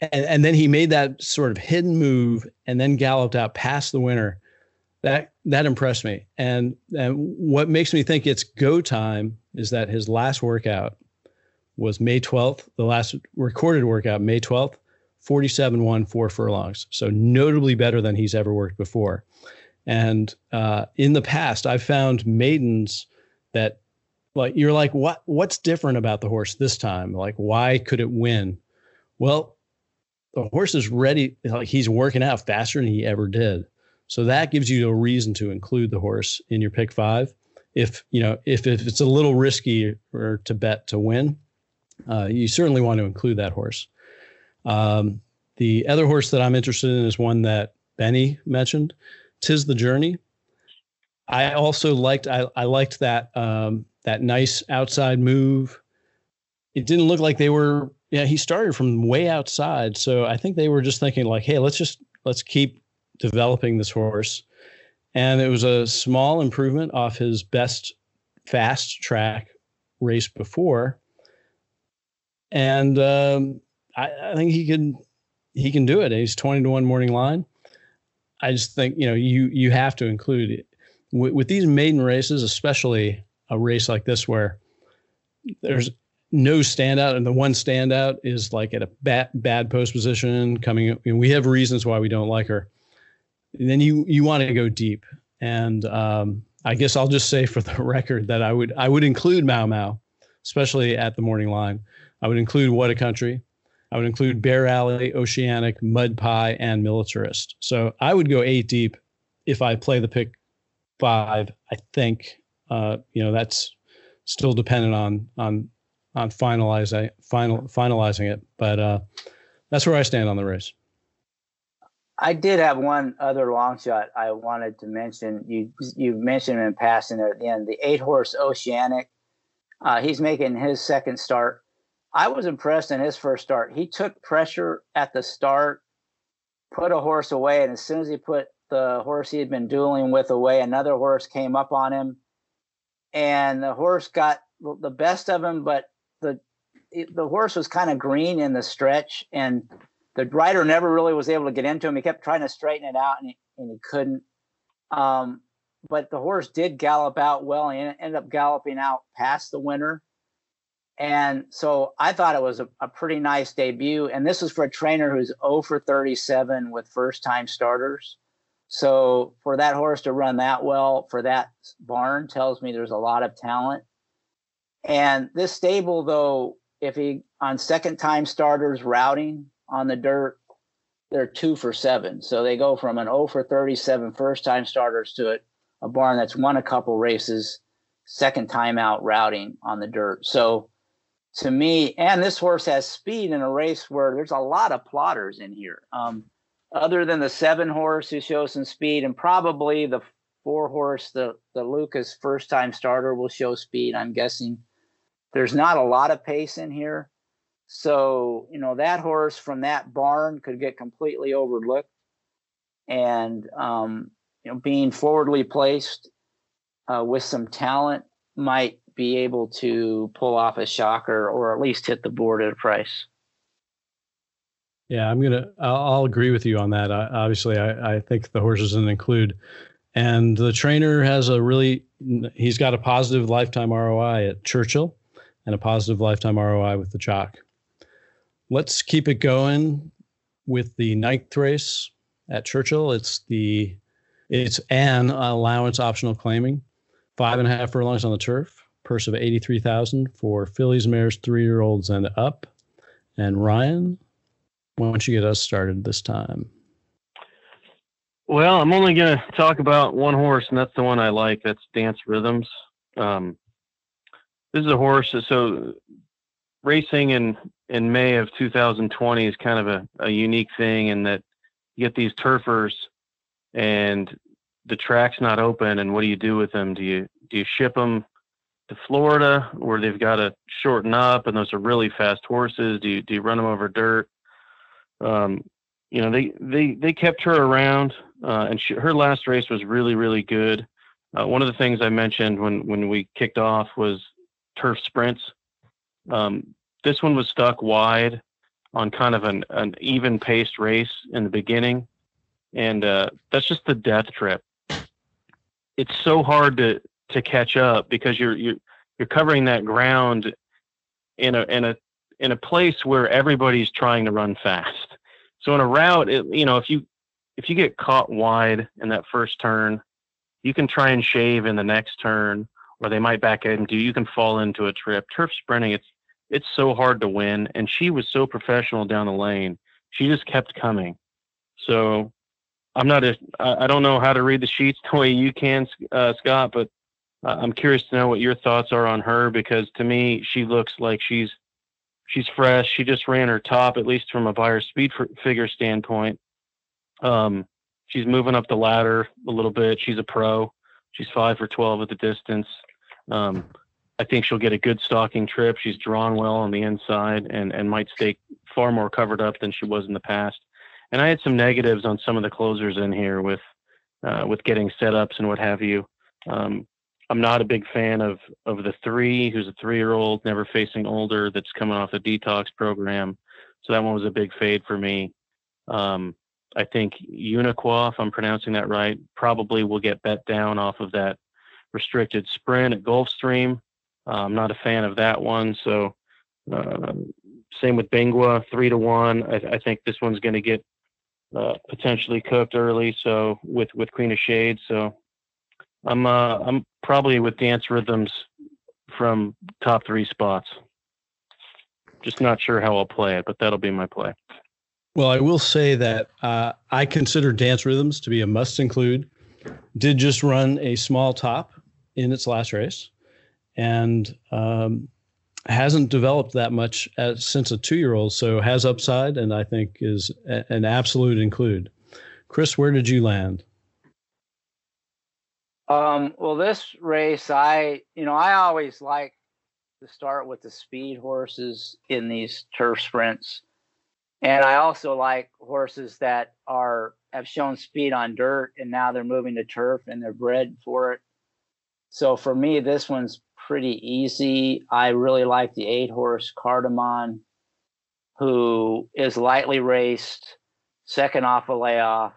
and and then he made that sort of hidden move, and then galloped out past the winner. That that impressed me. And and what makes me think it's go time is that his last workout was May 12th, the last recorded workout, May 12th, 47 1, four furlongs. So notably better than he's ever worked before. And uh, in the past, I've found maidens that like you're like, what what's different about the horse this time? Like, why could it win? Well, the horse is ready, like he's working out faster than he ever did. So that gives you a reason to include the horse in your pick five. If you know, if, if it's a little risky or to bet to win, uh, you certainly want to include that horse. Um, the other horse that I'm interested in is one that Benny mentioned, Tis the Journey. I also liked I, I liked that um, that nice outside move. It didn't look like they were. Yeah, he started from way outside, so I think they were just thinking like, hey, let's just let's keep developing this horse. And it was a small improvement off his best fast track race before. And um, I, I think he can he can do it. He's twenty to one morning line. I just think you know you you have to include with, with these maiden races, especially a race like this where there's no standout, and the one standout is like at a bad bad post position coming. We have reasons why we don't like her. And then you you want to go deep, and um, I guess I'll just say for the record that I would I would include Mau Mau, especially at the morning line. I would include What a Country. I would include Bear Alley, Oceanic, Mud Pie, and Militarist. So I would go eight deep if I play the pick five. I think uh, you know that's still dependent on on on finalizing final finalizing it, but uh, that's where I stand on the race. I did have one other long shot I wanted to mention. You you mentioned him in passing there at the end the eight horse Oceanic. Uh, he's making his second start. I was impressed in his first start. He took pressure at the start, put a horse away, and as soon as he put the horse he had been dueling with away, another horse came up on him, and the horse got the best of him. But the the horse was kind of green in the stretch, and the rider never really was able to get into him. He kept trying to straighten it out, and he, and he couldn't. Um, but the horse did gallop out well and ended up galloping out past the winner. And so I thought it was a, a pretty nice debut. And this is for a trainer who's 0 for 37 with first time starters. So for that horse to run that well for that barn tells me there's a lot of talent. And this stable, though, if he on second time starters routing, on the dirt, they're two for seven. So they go from an 0 for 37 first time starters to a, barn that's won a couple races, second time out routing on the dirt. So to me, and this horse has speed in a race where there's a lot of plotters in here. Um, other than the seven horse who shows some speed, and probably the four horse, the the Lukas first time starter will show speed. I'm guessing there's not a lot of pace in here. So, you know, that horse from that barn could get completely overlooked. And, um, you know, being forwardly placed uh, with some talent might be able to pull off a shocker or at least hit the board at a price. Yeah, I'm gonna. I'll, I'll agree with you on that. I, obviously, I, I think the horses didn't include, and the trainer has a really. He's got a positive lifetime ROI at Churchill, and a positive lifetime ROI with the chalk. let's keep it going with the ninth race at Churchill. It's the it's an allowance optional claiming, five and a half furlongs on the turf, purse of eighty three thousand for fillies, mares, three year olds, and up. And Ryan, why don't you get us started this time? Well, I'm only going to talk about one horse, and that's the one I like. That's Dance Rhythms. Um, this is a horse. So racing in in May of 2020 is kind of a, a unique thing in that you get these turfers and the track's not open and what do you do with them do you do you ship them to Florida where they've got to shorten up and those are really fast horses do you do you run them over dirt um, you know they they they kept her around uh, and she, her last race was really really good uh, one of the things I mentioned when when we kicked off was turf sprints um, this one was stuck wide on kind of an, an even paced race in the beginning. And uh, that's just the death trip. It's so hard to, to catch up because you're, you're, you're covering that ground in a, in a, in a place where everybody's trying to run fast. So in a route, it, you know, if you, if you get caught wide in that first turn, you can try and shave in the next turn, or they might back into you. You can fall into a trip. Turf sprinting, it's it's so hard to win. And she was so professional down the lane. She just kept coming. So I'm not a, I don't know how to read the sheets the way you can, uh, Scott, but I'm curious to know what your thoughts are on her because to me, she looks like she's, she's fresh. She just ran her top, at least from a Beyer speed figure standpoint. Um, she's moving up the ladder a little bit. She's a pro. She's five for 12 at the distance. Um, I think she'll get a good stalking trip. She's drawn well on the inside and, and might stay far more covered up than she was in the past. And I had some negatives on some of the closers in here with uh, with getting setups and what have you. Um, I'm not a big fan of of the three, who's a three year old, never facing older, that's coming off the detox program. So that one was a big fade for me. Um, I think Uniqua, if I'm pronouncing that right, probably will get bet down off of that restricted sprint at Gulfstream. Uh, I'm not a fan of that one. So uh, same with Bingwa, three to one. I, I think this one's going to get uh, potentially cooked early. So with with Queen of Shades. So I'm uh, I'm probably with dance rhythms from top three spots. Just not sure how I'll play it, but that'll be my play. Well, I will say that uh, I consider dance rhythms to be a must include. Did just run a small top in its last race, and um, hasn't developed that much as, since a two year old. So has upside, and I think is a, an absolute include. Chris, where did you land? Um, well, this race, I, you know, I always like to start with the speed horses in these turf sprints. And I also like horses that are have shown speed on dirt and now they're moving to turf and they're bred for it. So for me, this one's pretty easy. I really like the eight horse Cardamon, who is lightly raced, second off a layoff,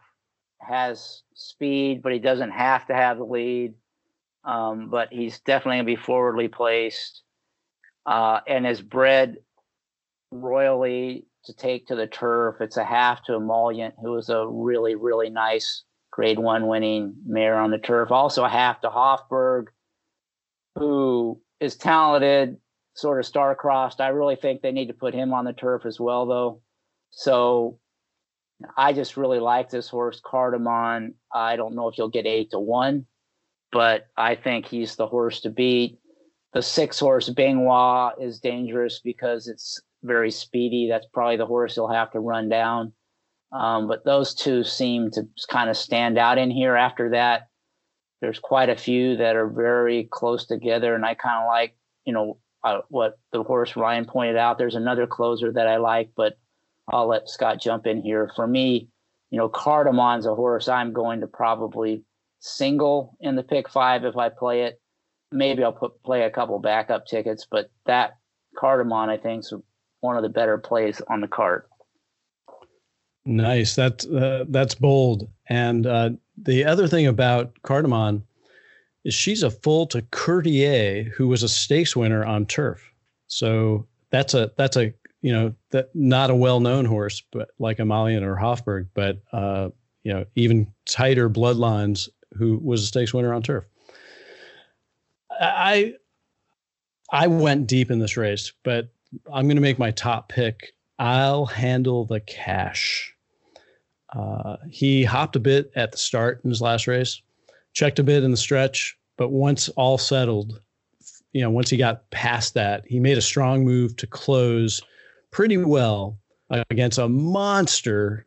has speed, but he doesn't have to have the lead. Um, but he's definitely going to be forwardly placed uh, and is bred royally to take to the turf. It's a half to Emollient, who was a really, really nice grade one winning mare on the turf. Also a half to Hofburg, who is talented, sort of star-crossed. I really think they need to put him on the turf as well, though. So I just really like this horse, Cardamon. I don't know if you'll get eight to one, but I think he's the horse to beat. The six horse Bingwa is dangerous because it's very speedy. That's probably the horse he'll have to run down. Um, but those two seem to kind of stand out in here. After that, there's quite a few that are very close together, and I kind of like, you know, uh, what the horse Ryan pointed out. There's another closer that I like, but I'll let Scott jump in here. For me, you know, Cardamon's a horse I'm going to probably single in the pick five if I play it. Maybe I'll put play a couple backup tickets, but that Cardamon I think is one of the better plays on the card. Nice. That's uh, that's bold. And uh, the other thing about Cardamon is she's a full to Courtier, who was a stakes winner on turf. So that's a that's a you know that not a well-known horse, but like Emollient or Hofburg, but uh, you know even tighter bloodlines who was a stakes winner on turf. I I went deep in this race, but I'm going to make my top pick. I'll handle the cash. Uh, he hopped a bit at the start in his last race, checked a bit in the stretch, but once all settled, you know, once he got past that, he made a strong move to close pretty well against a monster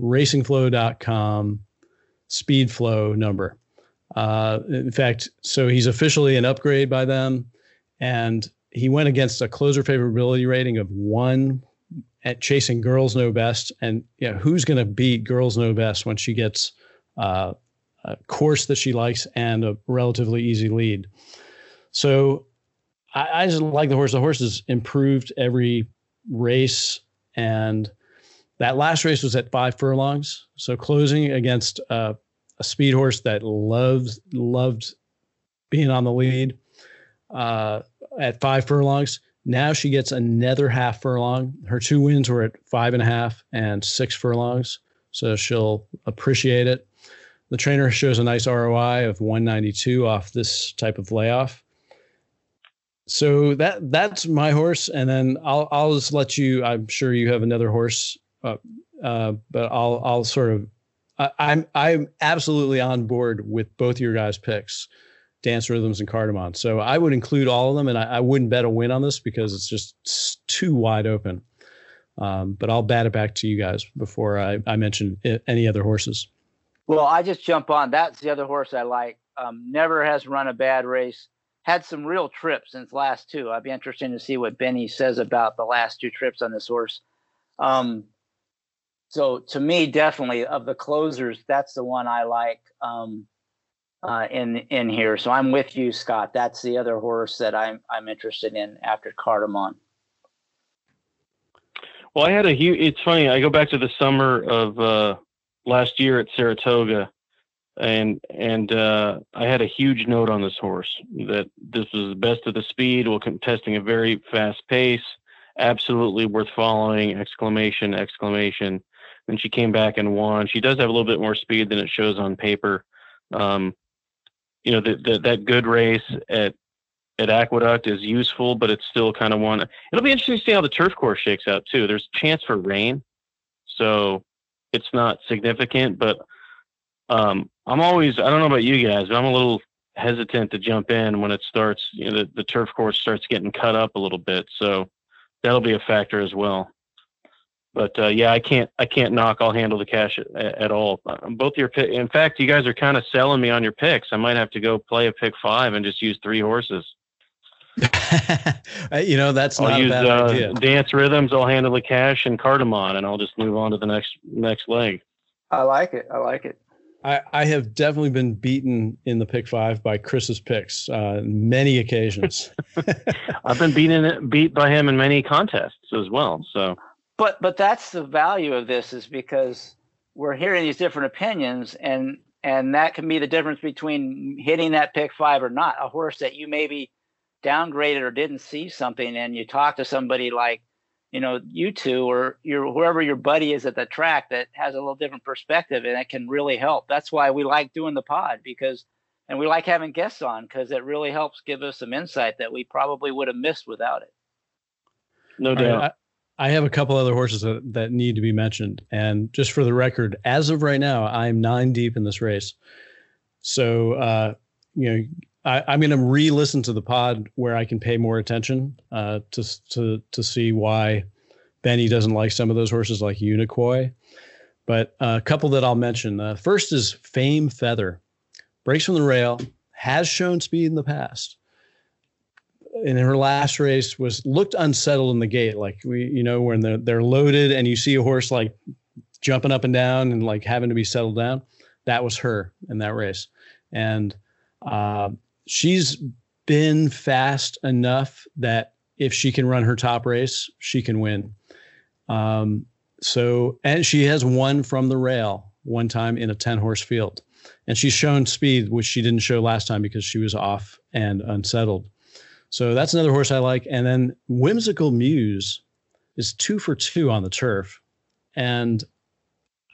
racingflow.com speed flow number. Uh, in fact, so he's officially an upgrade by them, and he went against a closer favorability rating of one at chasing girls know best. And know, who's going to beat girls know best when she gets uh, a course that she likes and a relatively easy lead? So I, I just like the horse. The horse has improved every race, and that last race was at five furlongs. So closing against uh, a speed horse that loves loved being on the lead uh, at five furlongs. Now she gets another half furlong. Her two wins were at five and a half and six furlongs, so she'll appreciate it. The trainer shows a nice ROI of 192 off this type of layoff so that that's my horse, and then I'll I'll just let you. I'm sure you have another horse, uh, uh, but I'll I'll sort of. I, I'm I'm absolutely on board with both your guys' picks, Dance Rhythms and Cardamon. So I would include all of them, and I, I wouldn't bet a win on this because it's just too wide open. Um, but I'll bat it back to you guys before I, I mention any other horses. Well, I just jump on. That's the other horse I like. Um, never has run a bad race had some real trips since last two. I'd be interested to see what Benny says about the last two trips on this horse. Um, so to me, definitely of the closers, that's the one I like um, uh, in in here. So I'm with you, Scott. That's the other horse that I'm I'm interested in after Cardamon. Well, I had a huge. It's funny. I go back to the summer of uh, last year at Saratoga, and and uh, I had a huge note on this horse that this was the best of the speed, while contesting a very fast pace, absolutely worth following! Exclamation! Exclamation! And she came back and won. She does have a little bit more speed than it shows on paper. Um, you know, that that good race at at Aqueduct is useful, but it's still kind of one. It'll be interesting to see how the turf course shakes out too. There's chance for rain, so it's not significant. But um, I'm always I don't know about you guys, but I'm a little hesitant to jump in when it starts. You know, the, the turf course starts getting cut up a little bit, so that'll be a factor as well. But uh, yeah, I can't I can't knock. I'll handle the cash at, at all. Um, both your pick. In fact, you guys are kind of selling me on your picks. I might have to go play a pick five and just use three horses. you know, that's I'll not use, a bad uh, idea. Dance rhythms. I'll handle the cash and cardamom, and I'll just move on to the next next leg. I like it. I like it. I, I have definitely been beaten in the pick five by Chris's picks uh, many occasions. I've been beaten beat by him in many contests as well. So But but that's the value of this is because we're hearing these different opinions and and that can be the difference between hitting that pick five or not. A horse that you maybe downgraded or didn't see something and you talk to somebody like you know you two or your whoever your buddy is at the track that has a little different perspective and it can really help that's why we like doing the pod because and we like having guests on because it really helps give us some insight that we probably would have missed without it no All right, doubt. I, I have a couple other horses that, that need to be mentioned. And just for the record, as of right now, I'm nine deep in this race. So, uh, you know, I, I'm going to re-listen to the pod where I can pay more attention uh, to to to see why Benny doesn't like some of those horses like Unicoi. But uh, a couple that I'll mention. Uh, first is Fame Feather, breaks from the rail, has shown speed in the past. In her last race, was looked unsettled in the gate, like we, you know, when they're they're loaded and you see a horse like jumping up and down and like having to be settled down. That was her in that race, and uh, she's been fast enough that if she can run her top race, she can win. Um, so, and she has won from the rail one time in a 10 horse field. And she's shown speed, which she didn't show last time because she was off and unsettled. So that's another horse I like. And then Whimsical Muse is two for two on the turf. And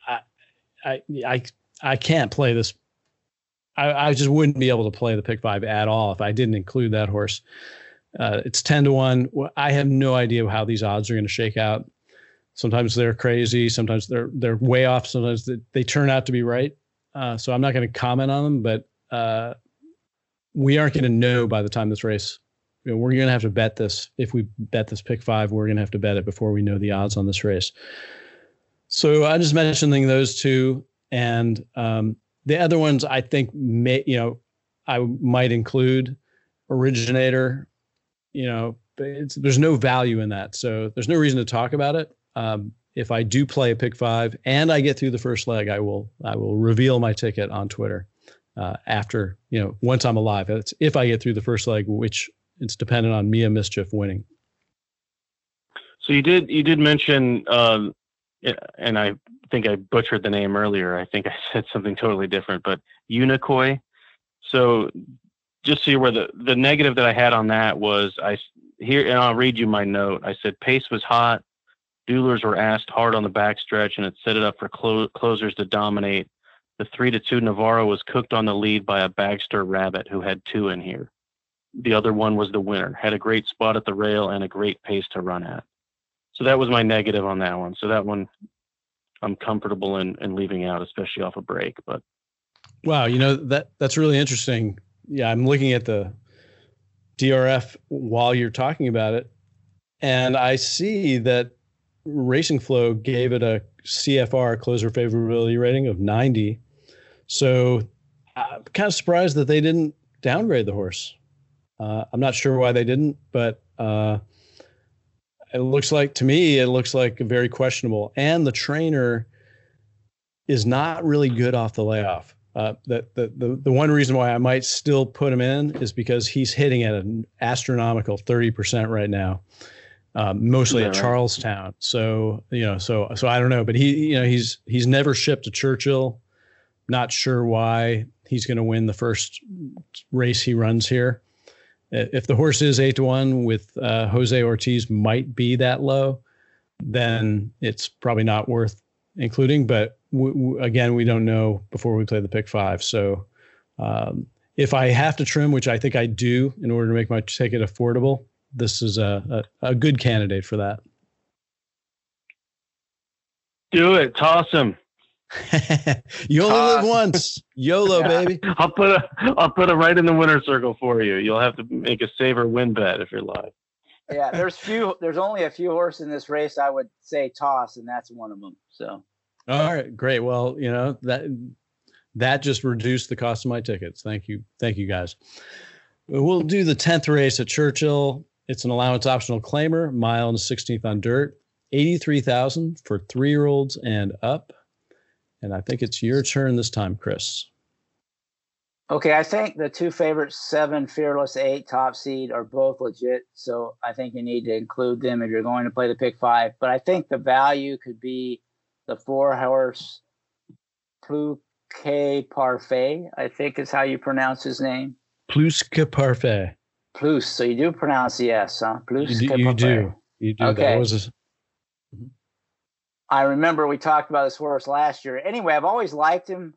I, I, I, I can't play this I, I, just wouldn't be able to play the pick five at all if I didn't include that horse. Uh, it's 10 to 1. I have no idea how these odds are going to shake out. Sometimes they're crazy. Sometimes they're they're way off. Sometimes they, they turn out to be right. Uh, so I'm not going to comment on them, but uh, we aren't going to know by the time this race. You know, we're going to have to bet this. If we bet this pick five, we're going to have to bet it before we know the odds on this race. So I'm just mentioning those two. And um, the other ones I think may you know I might include originator, you know, there's no value in that, so there's no reason to talk about it. Um, if I do play a pick five and I get through the first leg, I will I will reveal my ticket on Twitter uh, after you know once I'm alive. It's if I get through the first leg, which it's dependent on Mia Mischief winning. So you did you did mention, um, and I think I butchered the name earlier. I think I said something totally different, but Unicoi. So just see where the the negative that I had on that was I here and I'll read you my note. I said pace was hot. Duelers were asked hard on the backstretch, and it set it up for clo- closers to dominate. The three to two Navarro was cooked on the lead by a Bagster Rabbit who had two in here. The other one was the winner. Had a great spot at the rail and a great pace to run at. So that was my negative on that one. So that one I'm comfortable in, in leaving out, especially off a break. But wow, you know that that's really interesting. Yeah, I'm looking at the DRF while you're talking about it, and I see that Racing Flow gave it a CFR closer favorability rating of 90. So I'm kind of surprised that they didn't downgrade the horse. Uh, I'm not sure why they didn't, but uh, it looks like to me it looks like very questionable and the trainer is not really good off the layoff uh, the, the, the, the one reason why I might still put him in is because he's hitting at an astronomical 30% right now, um, mostly at right? Charlestown. So, you know, so, so I don't know, but he, you know, he's, he's never shipped to Churchill. Not sure why he's going to win the first race he runs here if the horse is eight to one with uh, Jose Ortiz might be that low, then it's probably not worth including. But w- w- again, we don't know before we play the pick five. So um, if I have to trim, which I think I do in order to make my ticket affordable, this is a, a, a good candidate for that. Do it. Toss him. you only live once. YOLO, baby. I'll put a I'll put it right in the winner circle for you. You'll have to make a save or win bet if you're live. Yeah, there's few. There's only a few horses in this race. I would say toss, and that's one of them. So. All right, great. Well, you know that that just reduced the cost of my tickets. Thank you, thank you guys. We'll do the tenth race at Churchill. It's an allowance optional claimer, mile and sixteenth on dirt. 83,000 for three year olds and up. And I think it's your turn this time, Chris. Okay, I think the two favorites, seven, fearless, eight, top seed, are both legit. So I think you need to include them if you're going to play the pick five. But I think the value could be the four horse Plus Que Parfait, I think is how you pronounce his name. Plus Que Parfait. Plus. So you do pronounce the S, huh? Plus you do, you do. You do. Okay. That was a. I remember we talked about this horse last year. Anyway, I've always liked him.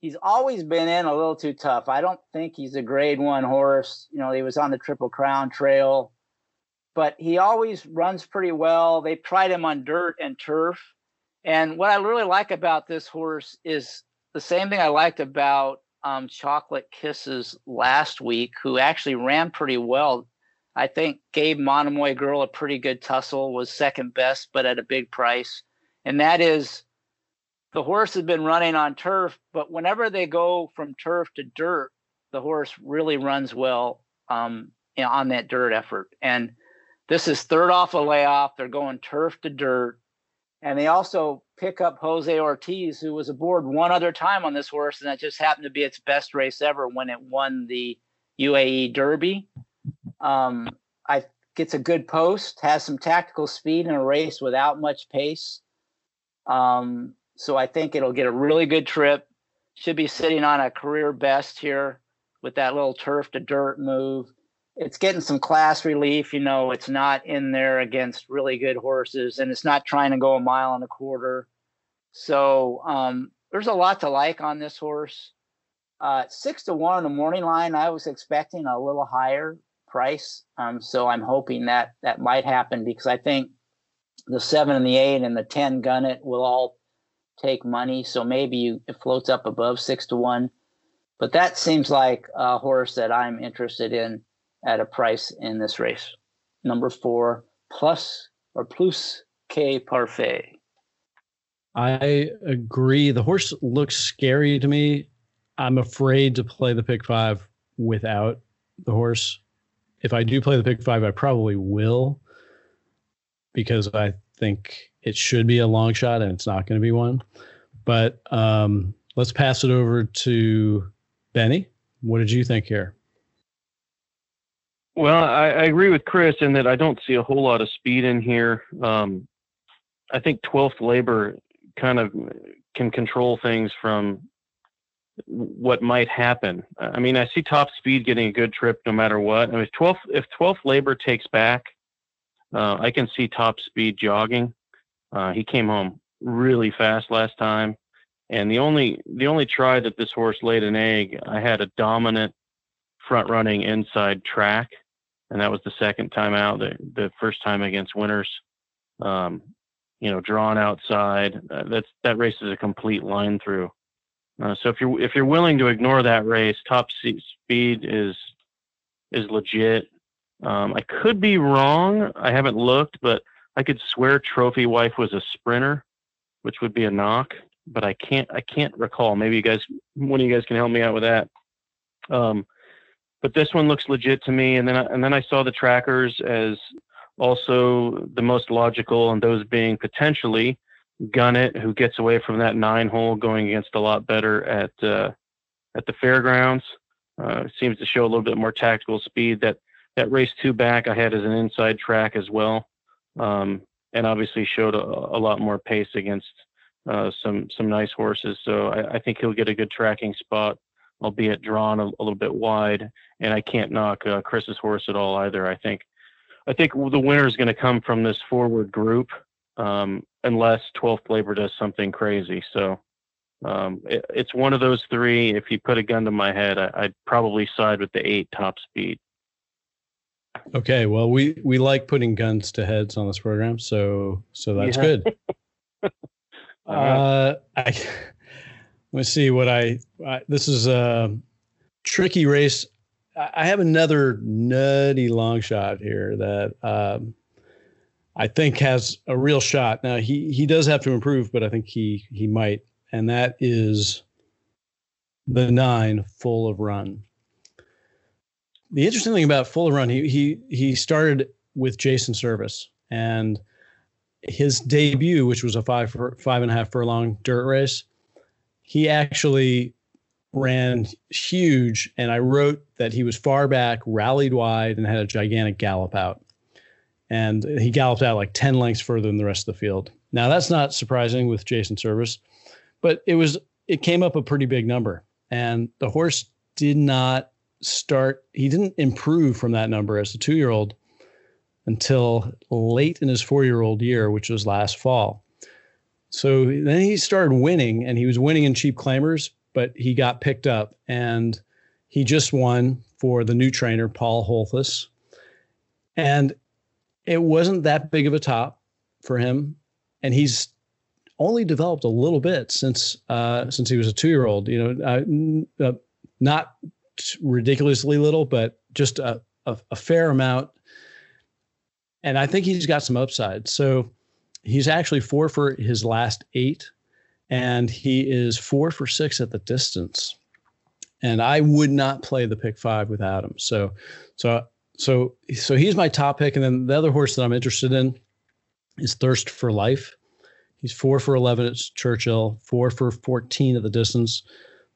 He's always been in a little too tough. I don't think he's a grade one horse. You know, he was on the Triple Crown Trail, but he always runs pretty well. They tried him on dirt and turf. And what I really like about this horse is the same thing I liked about um, Chocolate Kisses last week, who actually ran pretty well I think gave Monomoy Girl a pretty good tussle, was second best, but at a big price. And that is the horse has been running on turf, but whenever they go from turf to dirt, the horse really runs well um, on that dirt effort. And this is third off a layoff. They're going turf to dirt. And they also pick up Jose Ortiz, who was aboard one other time on this horse, and that just happened to be its best race ever when it won the UAE Derby. Um, I gets a good post, has some tactical speed in a race without much pace. Um, so I think it'll get a really good trip. Should be sitting on a career best here with that little turf to dirt move. It's getting some class relief. You know, it's not in there against really good horses, and it's not trying to go a mile and a quarter. So um, there's a lot to like on this horse. Uh, six to one on the morning line. I was expecting a little higher price. Um, so I'm hoping that that might happen because I think the seven and the eight and the 10 gun it will all take money. So maybe you, it floats up above six to one. But that seems like a horse that I'm interested in at a price in this race. Number four, plus or Plus Que Parfait. I agree. The horse looks scary to me. I'm afraid to play the pick five without the horse if I do play the pick five, I probably will because I think it should be a long shot and it's not going to be one. But um, let's pass it over to Benny. What did you think here? Well, I, I, agree with Chris in that I don't see a whole lot of speed in here. Um, I think 12th labor kind of can control things from what might happen. I mean, I see top speed getting a good trip no matter what. I mean, if 12th, if 12th labor takes back, uh, I can see top speed jogging. Uh, he came home really fast last time. And the only, the only try that this horse laid an egg, I had a dominant front running inside track. And that was the second time out, the, the first time against winners. Um, you know, drawn outside. Uh, that's, that race is a complete line through. Uh, so if you're if you're willing to ignore that race, top speed is is legit. Um, I could be wrong. I haven't looked, but I could swear Trophy Wife was a sprinter, which would be a knock. But I can't I can't recall. Maybe you guys one of you guys can help me out with that. Um, but this one looks legit to me. And then I, and then I saw the trackers as also the most logical, and those being potentially Gunnet, who gets away from that nine hole, going against a lot better at uh, at the fairgrounds. Uh, seems to show a little bit more tactical speed. That that race two back I had as an inside track as well, um, and obviously showed a, a, lot more pace against uh, some some nice horses. So I, I, think he'll get a good tracking spot, albeit drawn a, a little bit wide. And I can't knock uh, Chris's horse at all either. I think I think the winner is going to come from this forward group um, unless 12th labor does something crazy. So um, it, it's one of those three. If you put a gun to my head, I, would probably side with the eight top speed. Okay, well, we we like putting guns to heads on this program, so so that's yeah. good. uh, I let's see what I, I this is a tricky race. I, I have another nutty long shot here that um, I think has a real shot. Now he he does have to improve, but I think he he might, and that is the nine full of run. The interesting thing about full of run, he he he started with Jason Servis and his debut, which was a five five and a half furlong dirt race, he actually ran huge, and I wrote that he was far back, rallied wide, and had a gigantic gallop out. And he galloped out like 10 lengths further than the rest of the field. Now that's not surprising with Jason Servis, but it was it came up a pretty big number. And the horse did not start he didn't improve from that number as a 2-year-old until late in his 4-year-old year, which was last fall. So then he started winning and he was winning in cheap claimers, but he got picked up and he just won for the new trainer Paul Holthus. And it wasn't that big of a top for him, and he's only developed a little bit since uh, since he was a two year old. You know, uh, uh, not ridiculously little, but just a, a, a fair amount. And I think he's got some upside. So he's actually four for his last eight, and he is four for six at the distance. And I would not play the pick five without him. So, so so so he's my top pick, and then the other horse that I'm interested in is Thirst for Life. He's four for eleven at Churchill, four for fourteen at the distance.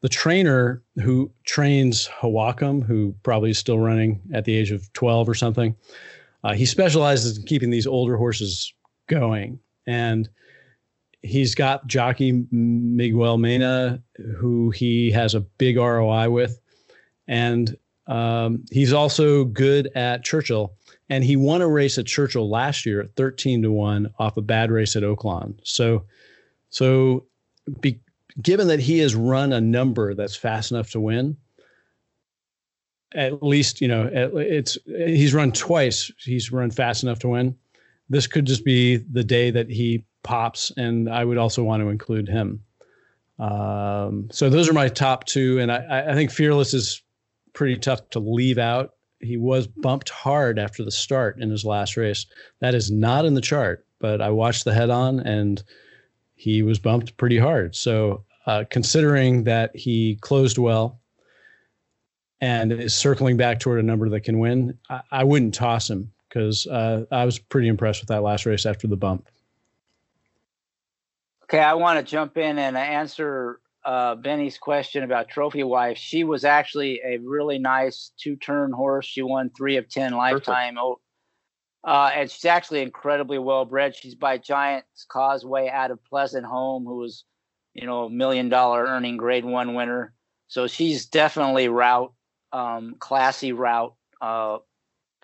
The trainer who trains Hawakam, who probably is still running at the age of twelve or something, uh, he specializes in keeping these older horses going, and he's got jockey Miguel Mena, who he has a big ROI with, and um, he's also good at Churchill, and he won a race at Churchill last year at 13 to 1 off a bad race at Oaklawn. So, so be, given that he has run a number that's fast enough to win, at least, you know, it's he's run twice, he's run fast enough to win. This could just be the day that he pops, and I would also want to include him. Um, so those are my top two, and I, I think Fearless is pretty tough to leave out. He was bumped hard after the start in his last race. That is not in the chart, but I watched the head on and he was bumped pretty hard. So, uh, considering that he closed well and is circling back toward a number that can win, I, I wouldn't toss him because uh, I was pretty impressed with that last race after the bump. Okay, I want to jump in and answer uh, Benny's question about Trophy Wife, she was actually a really nice two turn horse. She won three of 10 lifetime. Oh, uh, and she's actually incredibly well bred. She's by Giants Causeway out of Pleasant Home, who was, you know, a million dollar earning grade one winner. So she's definitely route, um, classy route uh,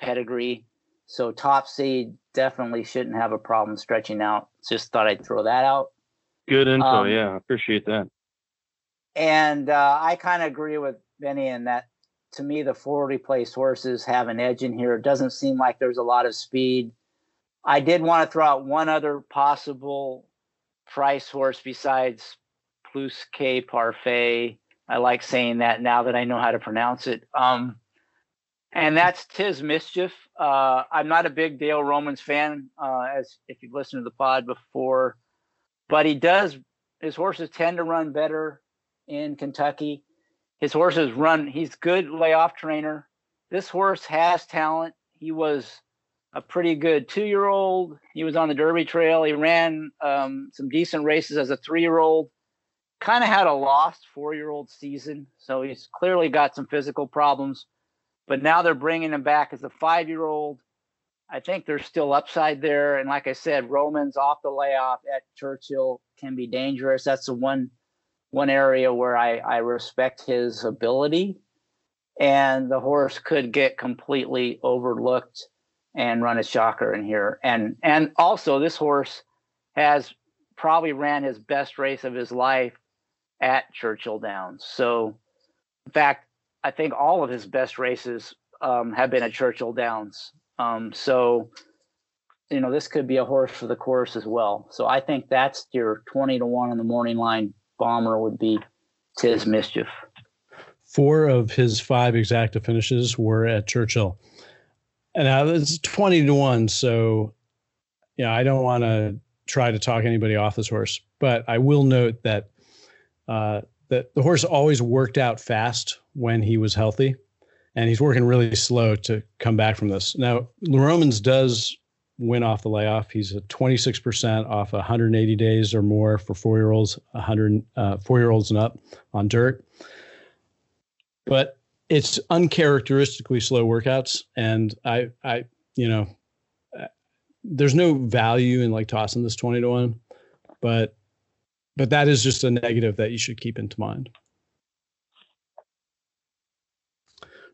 pedigree. So top seed definitely shouldn't have a problem stretching out. Just thought I'd throw that out. Good info. Um, yeah, appreciate that. And uh, I kind of agree with Benny in that to me, the 40 place horses have an edge in here. It doesn't seem like there's a lot of speed. I did want to throw out one other possible price horse besides Plus Que Parfait. I like saying that now that I know how to pronounce it. Um, and that's Tiz Mischief. Uh, I'm not a big Dale Romans fan, uh, as if you've listened to the pod before, but he does. His horses tend to run better in Kentucky. His horses run. He's good layoff trainer. This horse has talent. He was a pretty good two-year-old. He was on the Derby Trail. He ran um, some decent races as a three-year-old. Kind of had a lost four-year-old season, so he's clearly got some physical problems. But now they're bringing him back as a five-year-old. I think there's still upside there. And like I said, Romans off the layoff at Churchill can be dangerous. That's the one one area where I, I respect his ability. And the horse could get completely overlooked and run a shocker in here. And and also this horse has probably ran his best race of his life at Churchill Downs. So, in fact, I think all of his best races um, have been at Churchill Downs. Um, so, you know, this could be a horse for the course as well. So I think that's your 20 to 1 on the morning line bomber would be Tiz Mischief. Four of his five exacta finishes were at Churchill. And now it's 20 to 1. So, yeah, I don't want to try to talk anybody off this horse, but I will note that uh, that the horse always worked out fast when he was healthy, and he's working really slow to come back from this. Now, Romans does win off the layoff. He's at 26% off 180 days or more for four year olds, 100 uh, four year olds and up on dirt. But it's uncharacteristically slow workouts, and I, I, you know, uh, there's no value in like tossing this 20 to one, but, but that is just a negative that you should keep into mind.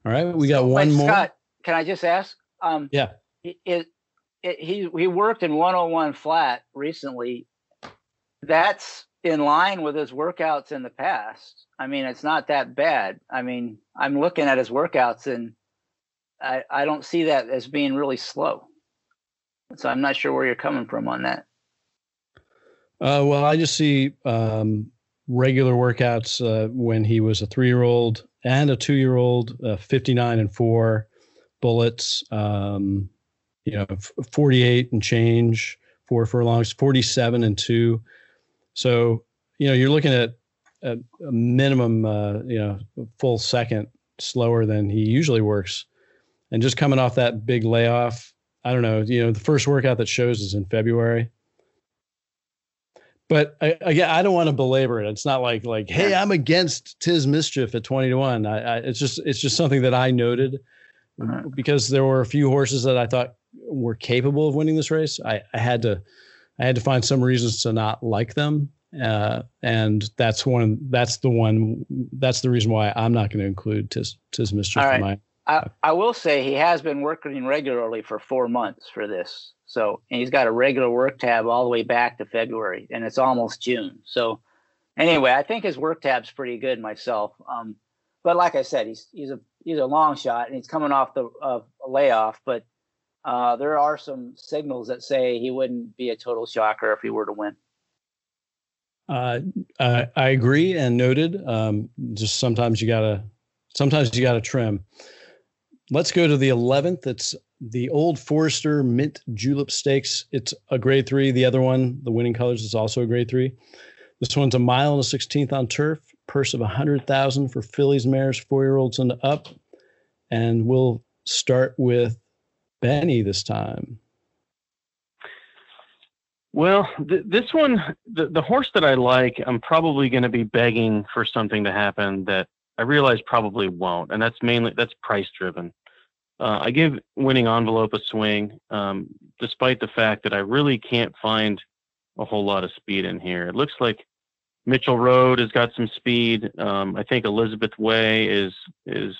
All right, we got so, one more. Scott, can I just ask? Um, yeah. Is, he he worked in 101 flat recently. That's in line with his workouts in the past. I mean, it's not that bad. I mean, I'm looking at his workouts and I I don't see that as being really slow. So I'm not sure where you're coming from on that. Uh, well, I just see um, regular workouts uh, when he was a three year old and a two year old, uh, 59 and four bullets. Um, you know, 48 and change, four furlongs, 47 and two. So, you know, you're looking at, a minimum, uh, you know, full second slower than he usually works. And just coming off that big layoff, I don't know, you know, the first workout that shows is in February. But I, again, I don't want to belabor it. It's not like like, hey, I'm against Tiz Mischief at twenty to one. I, I, it's just it's just something that I noted because there were a few horses that I thought were capable of winning this race. I, I had to I had to find some reasons to not like them. Uh, and that's one that's the one that's the reason why I'm not going to include Tiz, Tiz Mischief All right. my I, I will say he has been working regularly for four months for this. So and he's got a regular work tab all the way back to February, and it's almost June. So anyway, I think his work tab's pretty good myself. Um, but like I said, he's he's a he's a long shot, and he's coming off the uh, layoff. But uh, there are some signals that say he wouldn't be a total shocker if he were to win. Uh, I, I agree and noted. Um, just sometimes you gotta, sometimes you gotta trim. Let's go to the eleventh. It's the Old Forester Mint Julep Stakes. It's a grade three. The other one, the winning colors, is also a grade three. This one's a mile and a sixteenth on turf. Purse of a hundred thousand for fillies, mares, four year olds and up. And we'll start with Benny this time? Well, th- this one, the, the horse that I like, I'm probably going to be begging for something to happen that I realize probably won't, and that's mainly that's price driven. Uh, I give winning envelope a swing, um, despite the fact that I really can't find a whole lot of speed in here. It looks like Mitchell Road has got some speed. Um, I think Elizabeth Way is is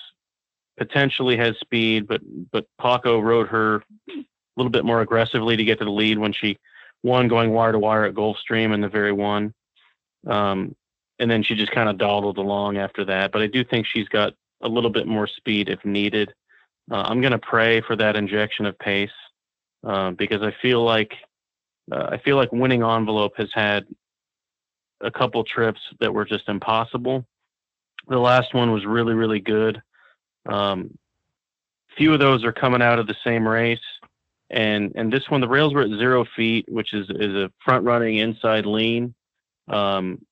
potentially has speed, but but Paco rode her a little bit more aggressively to get to the lead when she won going wire to wire at Gulfstream in the very one. Um, and then she just kind of dawdled along after that. But I do think she's got a little bit more speed if needed. Uh, I'm going to pray for that injection of pace uh, because I feel like uh, I feel like winning envelope has had a couple trips that were just impossible. The last one was really really good. Um, few of those are coming out of the same race, and and this one the rails were at zero feet, which is is a front running inside lean. Um,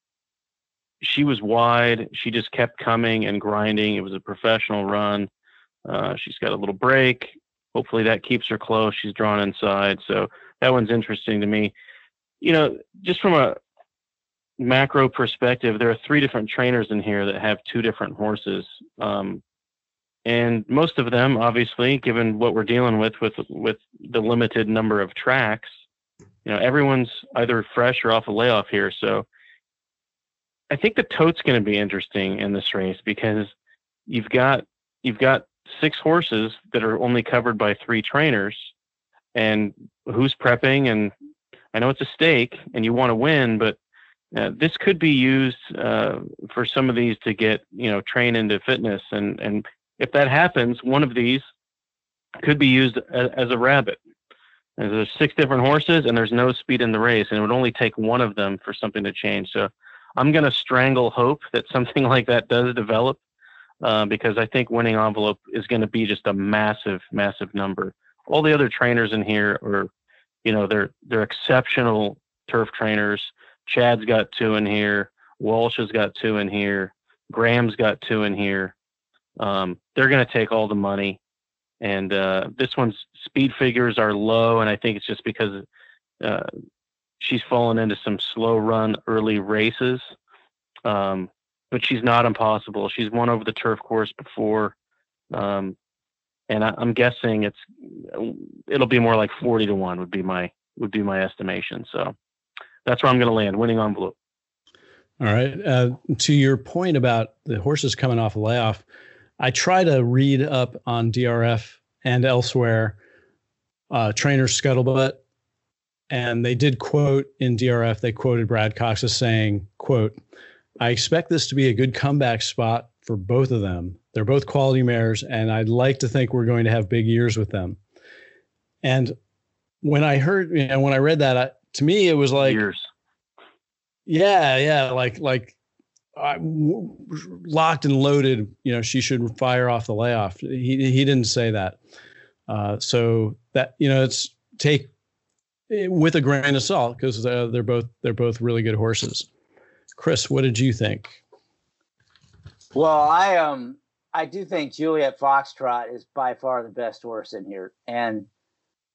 she was wide. She just kept coming and grinding. It was a professional run. Uh, she's got a little break. Hopefully that keeps her close. She's drawn inside, so that one's interesting to me. You know, just from a macro perspective, there are three different trainers in here that have two different horses. Um, and most of them obviously given what we're dealing with with with the limited number of tracks you know everyone's either fresh or off a layoff here. So i think the tote's going to be interesting in this race because you've got you've got six horses that are only covered by three trainers. And who's prepping? And i know it's a stake and you want to win but uh, this could be used uh, for some of these to get you know train into fitness, and and if that happens, one of these could be used as, as a rabbit. And there's six different horses, and there's no speed in the race, and it would only take one of them for something to change. So I'm going to strangle hope that something like that does develop, uh, because I think winning envelope is going to be just a massive, massive number. All the other trainers in here are, you know, they're they're exceptional turf trainers. Chad's got two in here. Walsh has got two in here. Graham's got two in here. Um, they're going to take all the money, and uh, this one's speed figures are low, and I think it's just because uh, she's fallen into some slow run early races. Um, but she's not impossible. She's won over the turf course before. Um, and I, am guessing it's it'll be more like 40 to 1 would be my would be my estimation. So that's where I'm going to land, winning envelope. All right. Uh, to your point about the horses coming off a layoff, I try to read up on DRF and elsewhere uh, trainer scuttlebutt and they did quote in DRF, they quoted Brad Cox as saying, quote, I expect this to be a good comeback spot for both of them. They're both quality mares, and I'd like to think we're going to have big years with them. And when I heard, you know, when I read that, I, to me, it was like, years. yeah, yeah, like, like, I, locked and loaded. You know, she should fire off the layoff. He he didn't say that. Uh, so that you know, it's take Eh, with a grain of salt because uh, they're both they're both really good horses. Chris, what did you think? Well, I um I do think Juliet Foxtrot is by far the best horse in here, and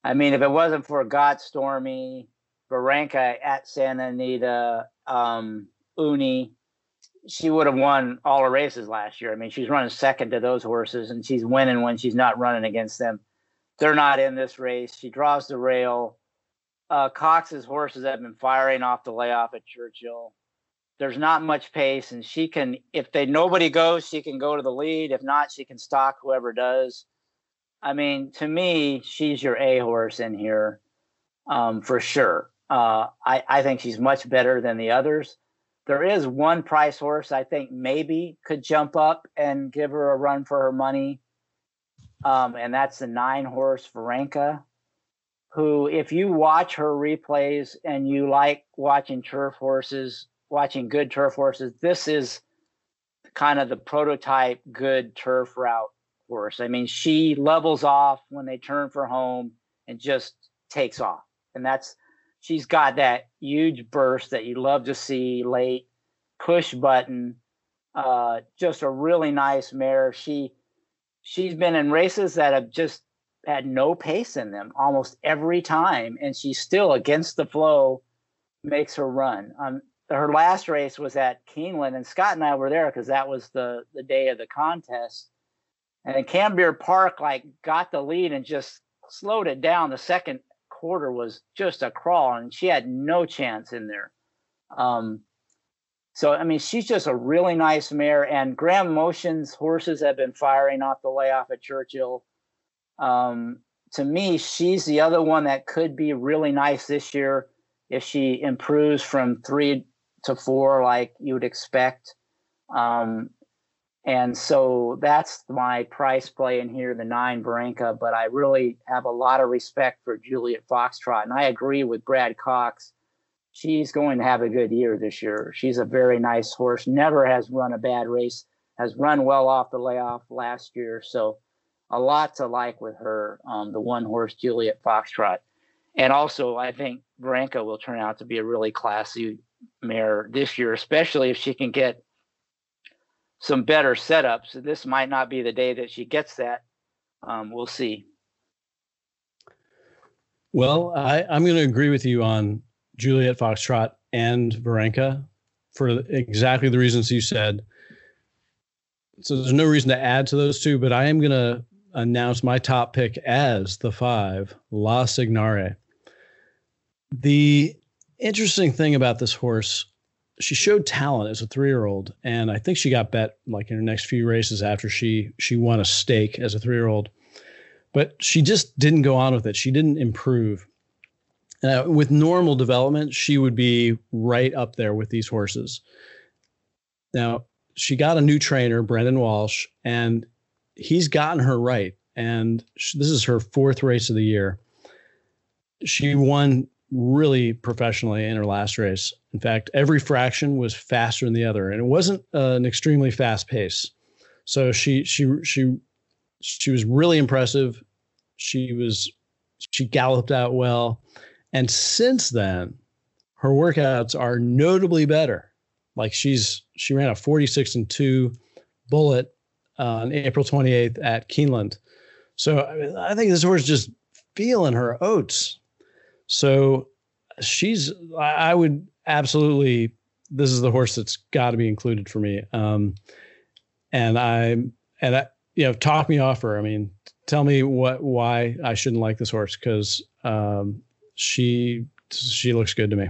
I mean if it wasn't for Got Stormy, Barranca at Santa Anita, um, Uni, she would have won all her races last year. I mean, she's running second to those horses, and she's winning when she's not running against them. They're not in this race. She draws the rail uh, Cox's horses have been firing off the layoff at Churchill. There's not much pace, and she can, if they nobody goes, she can go to the lead. If not, she can stalk whoever does. I mean, to me, she's your A horse in here, um, for sure. Uh, I, I think she's much better than the others. There is one price horse I think maybe could jump up and give her a run for her money, um, and that's the nine horse Varenka who, if you watch her replays and you like watching turf horses, watching good turf horses, this is kind of the prototype good turf route horse. I mean, she levels off when they turn for home and just takes off. And that's, she's got that huge burst that you love to see late, push button, uh, just a really nice mare. She, she's been in races that have just had no pace in them almost every time, and she still against the flow makes her run. Um, her last race was at Keeneland, and Scott and I were there because that was the the day of the contest. And Cambier Parc like got the lead and just slowed it down. The second quarter was just a crawl, and she had no chance in there. Um, so I mean, she's just a really nice mare. And Graham Motion's horses have been firing off the layoff at Churchill. Um, to me, she's the other one that could be really nice this year if she improves from three to four, like you would expect. Um, and so that's my price play in here, the nine Varenka. But I really have a lot of respect for Juliet Foxtrot. And I agree with Brad Cox. She's going to have a good year this year. She's a very nice horse, never has run a bad race, has run well off the layoff last year. So a lot to like with her, um, the one horse Juliet Foxtrot. And also, I think Varenka will turn out to be a really classy mare this year, especially if she can get some better setups. This might not be the day that she gets that. Um, we'll see. Well, I, I'm going to agree with you on Juliet Foxtrot and Varenka for exactly the reasons you said. So there's no reason to add to those two, but I am going to announce my top pick as the five, La Signare. The interesting thing about this horse, she showed talent as a three-year-old, and I think she got bet like in her next few races after she she won a stake as a three-year-old. But she just didn't go on with it. She didn't improve. Uh, with normal development, she would be right up there with these horses. Now, she got a new trainer, Brendan Walsh, and he's gotten her right. And this is her fourth race of the year. She won really professionally in her last race. In fact, every fraction was faster than the other, and it wasn't uh, an extremely fast pace. So she she she she was really impressive. She was she galloped out well, and since then, her workouts are notably better. Like she's she ran a 46 and 2 bullet on April 28th at Keeneland. So I, mean, I think this horse just feeling her oats. So she's I would absolutely this is the horse that's got to be included for me. Um, and I and I you know talk me off her. I mean, tell me what why I shouldn't like this horse because um, she she looks good to me.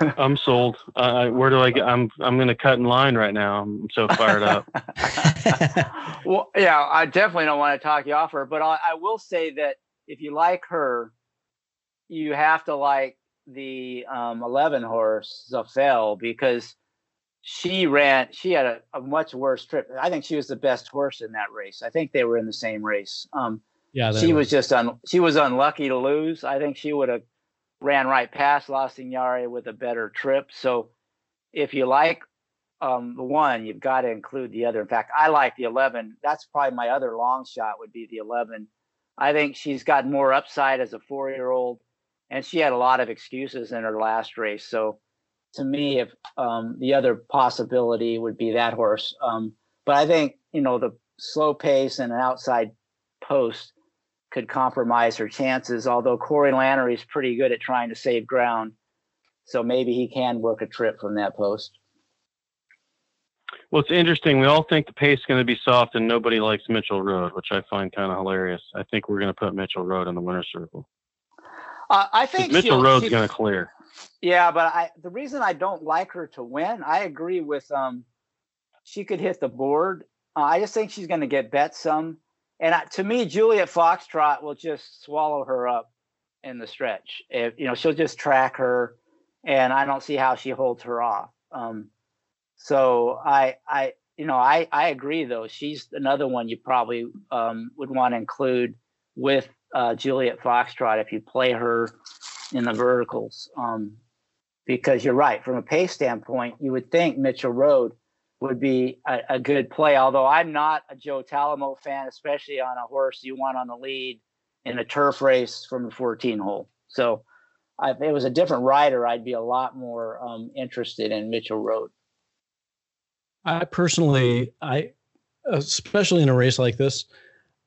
I'm sold. Uh, where do I get? I'm I'm going to cut in line right now. I'm so fired up. well, yeah, I definitely don't want to talk you off her, but I, I will say that if you like her, you have to like the um, 11 horse Zafel because she ran. She had a, a, much worse trip. I think she was the best horse in that race. I think they were in the same race. Um, yeah, she were. was just un, she was unlucky to lose. I think she would have ran right past La Signare with a better trip. So if you like um, the one, you've got to include the other. In fact, I like the 11. That's probably my other long shot would be the 11. I think she's got more upside as a four year old, and she had a lot of excuses in her last race. So to me, if um, the other possibility would be that horse. Um, but I think, you know, the slow pace and an outside post could compromise her chances. Although Corey Lanerie is pretty good at trying to save ground, so maybe he can work a trip from that post. Well, it's interesting. We all think the pace is going to be soft, and nobody likes Mitchell Road, which I find kind of hilarious. I think we're going to put Mitchell Road in the winner's circle. Uh, I think Mitchell Road's going to clear. Yeah, but I the reason I don't like her to win, I agree with um, she could hit the board. Uh, I just think she's going to get bet some and to me, Juliet Foxtrot will just swallow her up in the stretch. If you know, she'll just track her, and I don't see how she holds her off. Um, so I, I, you know, I, I agree though. She's another one you probably um, would want to include with uh, Juliet Foxtrot if you play her in the verticals. Um, because you're right, from a pace standpoint, you would think Mitchell Road would be a, a, good play. Although I'm not a Joe Talamo fan, especially on a horse you want on the lead in a turf race from the 14 hole. So if it was a different rider, I'd be a lot more um, interested in Mitchell Road. I personally, I especially in a race like this,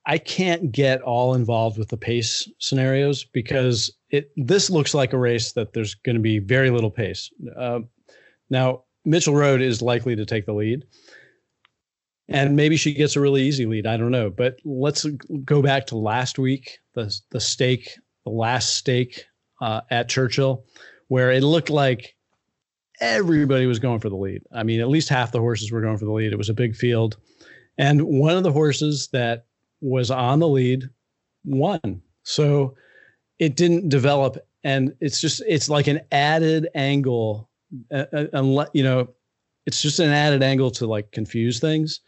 I can't get all involved with the pace scenarios because it this looks like a race that there's going to be very little pace. Uh, now, Mitchell Road is likely to take the lead. And maybe she gets a really easy lead. I don't know. But let's go back to last week, the the stake, the last stake uh, at Churchill, where it looked like everybody was going for the lead. I mean, at least half the horses were going for the lead. It was a big field. And one of the horses that was on the lead won. So it didn't develop. And it's just, it's like an added angle uh, uh, unless you know it's just an added angle to like confuse things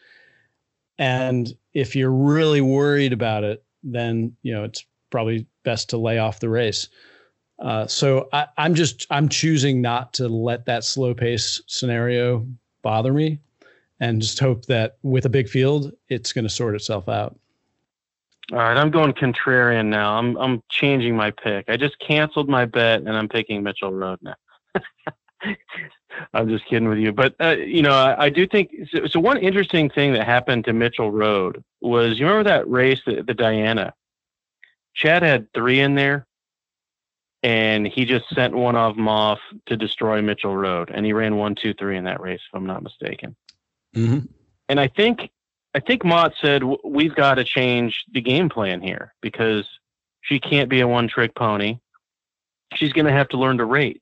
and if you're really worried about it then you know it's probably best to lay off the race uh, so I, i'm just i'm choosing not to let that slow pace scenario bother me and just hope that with a big field it's going to sort itself out all right, I'm going contrarian now. I'm I'm changing my pick. I just canceled my bet and I'm picking Mitchell Road now. I'm just kidding with you, but uh, you know, I, I do think so, so, One interesting thing that happened to Mitchell Road was you remember that race, the, the Diana. Chad had three in there, and he just sent one of them off to destroy Mitchell Road, and he ran one, two, three in that race, if I'm not mistaken. Mm-hmm. And I think, I think Mott said we've got to change the game plan here because she can't be a one-trick pony. She's going to have to learn to rate.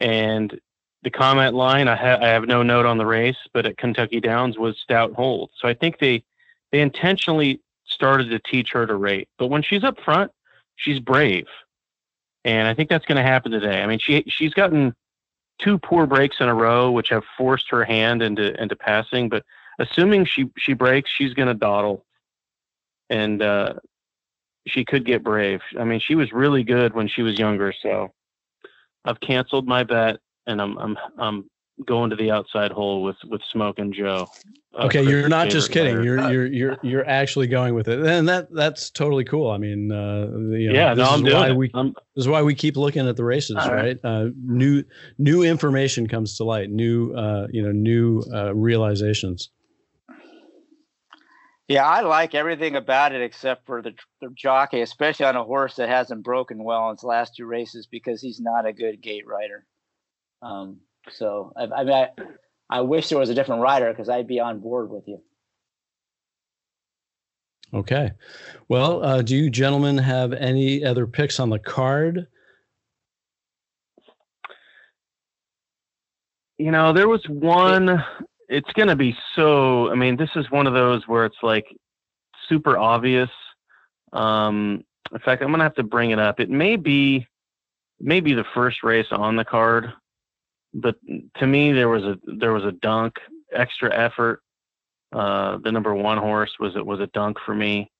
And the comment line, I, ha- I have no note on the race, but at Kentucky Downs was stout hold. So I think they they intentionally started to teach her to rate. But when she's up front, she's brave, and I think that's going to happen today. I mean, she she's gotten two poor breaks in a row, which have forced her hand into into passing. But assuming she she breaks, she's going to dawdle, and uh, she could get brave. I mean, she was really good when she was younger, so I've canceled my bet, and I'm I'm I'm going to the outside hole with with Smoke and Joe. Uh, okay, you're not just kidding. Player. You're you're you're you're actually going with it, and that that's totally cool. I mean, uh, you know, yeah, no, I'm doing why it. We, I'm, this is why we keep looking at the races, right? right? Uh, new new information comes to light, new uh, you know, new uh, realizations. Yeah, I like everything about it except for the, the jockey, especially on a horse that hasn't broken well in its last two races because he's not a good gate rider. Um, so I, I mean, I, I wish there was a different rider because I'd be on board with you. Okay. Well, uh, do you gentlemen have any other picks on the card? You know, there was one. It's going to be so. I mean, this is one of those where it's like super obvious. Um, in fact, I'm going to have to bring it up. It may be, maybe the first race on the card but to me there was a there was a dunk extra effort. Uh, the number one horse was it was a dunk for me.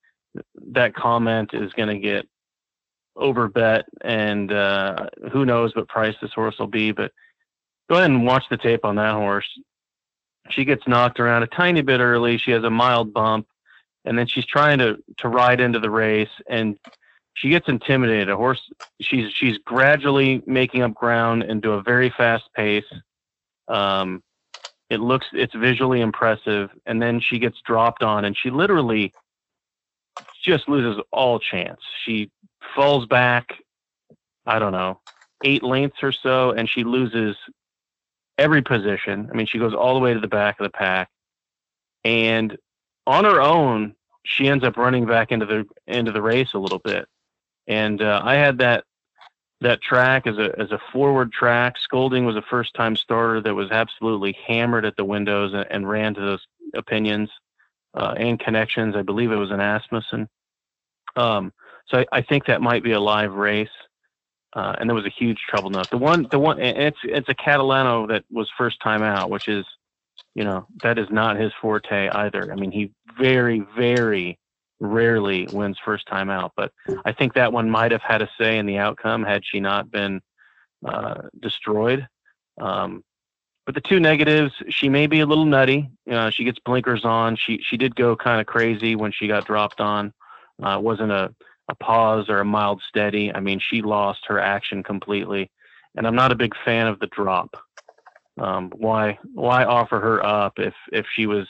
That comment is going to get overbet and uh, who knows what price this horse will be but go ahead and watch the tape on that horse. She gets knocked around a tiny bit early. She has a mild bump and then she's trying to to ride into the race and she gets intimidated. A horse, she's she's gradually making up ground into a very fast pace. Um, it looks, it's visually impressive, and then she gets dropped on, and she literally just loses all chance. She falls back, I don't know, eight lengths or so, and she loses every position. I mean, she goes all the way to the back of the pack, and on her own, she ends up running back into the into the race a little bit and uh, I had that that track as a as a forward track. Scolding was a first time starter that was absolutely hammered at the windows and, and ran to those opinions uh, and connections. I believe it was an Asmussen. Um, so I, I, think that might be a live race. Uh, and there was a huge trouble note. The one, the one, it's it's a Catalano that was first time out, which is, you know, that is not his forte either. I mean, he very, very rarely wins first time out. But I think that one might have had a say in the outcome had she not been uh, destroyed. Um, but the two negatives, she may be a little nutty. Uh, she gets blinkers on. She she did go kind of crazy when she got dropped on. Uh, wasn't a a pause or a mild steady. I mean, she lost her action completely, and I'm not a big fan of the drop. Um, why why offer her up if if she was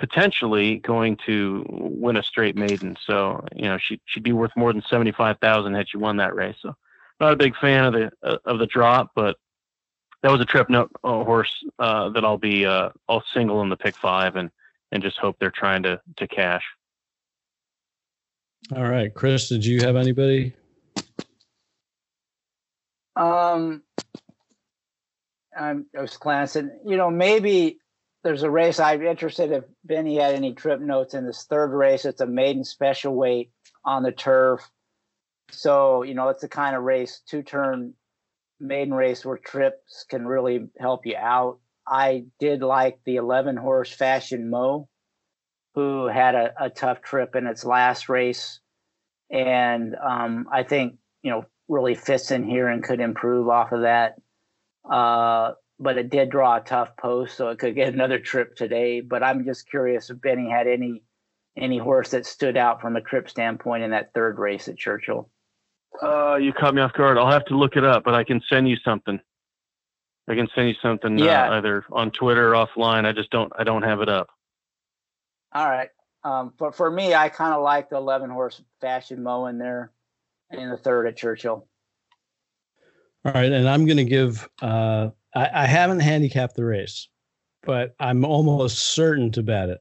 potentially going to win a straight maiden. So you know she she'd be worth more than seventy five thousand had she won that race. So not a big fan of the uh, of the drop, but that was a trip note uh, horse uh, that I'll be uh, I'll single in the pick five and and just hope they're trying to to cash. All right, Chris, did you have anybody? Um, I'm, I was glancing. You know, maybe there's a race I'm interested if Benny had any trip notes in this third race. It's a maiden special weight on the turf. So, you know, it's the kind of race, two turn maiden race where trips can really help you out. I did like the 11 horse Fashion Mo, who had a, a tough trip in its last race. And um, I think, you know, really fits in here and could improve off of that. Uh, but it did draw a tough post, so it could get another trip today. But I'm just curious if Benny had any any horse that stood out from a trip standpoint in that third race at Churchill. Uh, you caught me off guard. I'll have to look it up, but I can send you something. I can send you something uh, yeah. uh, either on Twitter or offline. I just don't I don't have it up. All right. Um, but for me, I kind of like the 11 horse fashion mowing there in the third at Churchill. All right, and I'm going to give uh, I, I haven't handicapped the race, but I'm almost certain to bet it.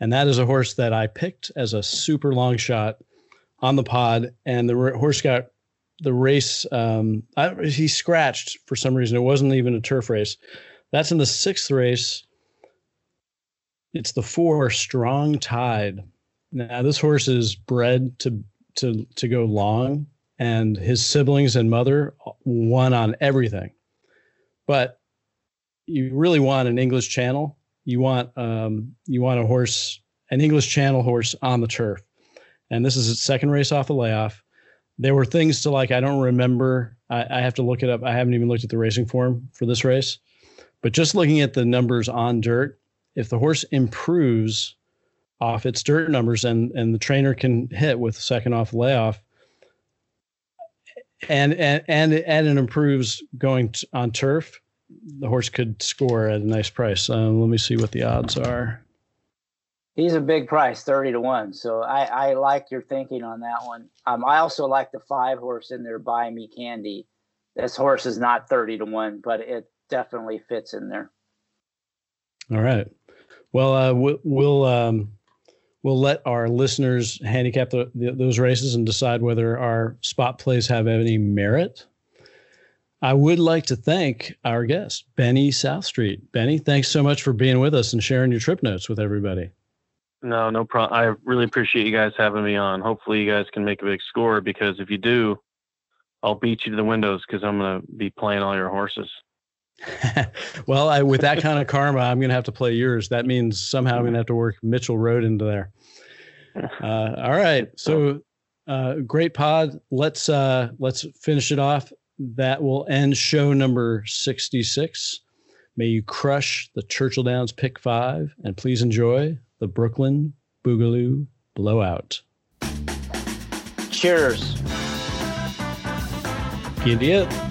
And that is a horse that I picked as a super long shot on the pod, and the horse got the race. Um, I, he scratched for some reason. It wasn't even a turf race. That's in the sixth race. It's the four strong tide. Now this horse is bred to to to go long, and his siblings and mother won on everything. But you really want an English Channel. You want um, you want a horse, an English Channel horse on the turf, and this is its second race off the layoff. There were things to like. I don't remember. I, I have to look it up. I haven't even looked at the racing form for this race, but just looking at the numbers on dirt, if the horse improves off its dirt numbers and and the trainer can hit with second off layoff and and and, and it improves going t- on turf. The horse could score at a nice price. Um, let me see what the odds are. He's a big price 30 to 1 so i i like your thinking on that one. Um i also like the five horse in there buy me candy. This horse is not 30 to 1 but it definitely fits in there. All right. Well uh, we'll, we'll um we'll let our listeners handicap the, the, those races and decide whether our spot plays have any merit. I would like to thank our guest, Benny South Street. Benny, thanks so much for being with us and sharing your trip notes with everybody. No, no problem. I really appreciate you guys having me on. Hopefully, you guys can make a big score because if you do, I'll beat you to the windows because I'm going to be playing all your horses. well, I, with that kind of karma, I'm going to have to play yours. That means somehow I'm going to have to work Mitchell Road into there. Uh, all right, so uh, great pod. Let's uh, let's finish it off. That will end show number 66. May you crush the Churchill Downs pick five, and please enjoy the Brooklyn Boogaloo blowout. Cheers. Giddy up.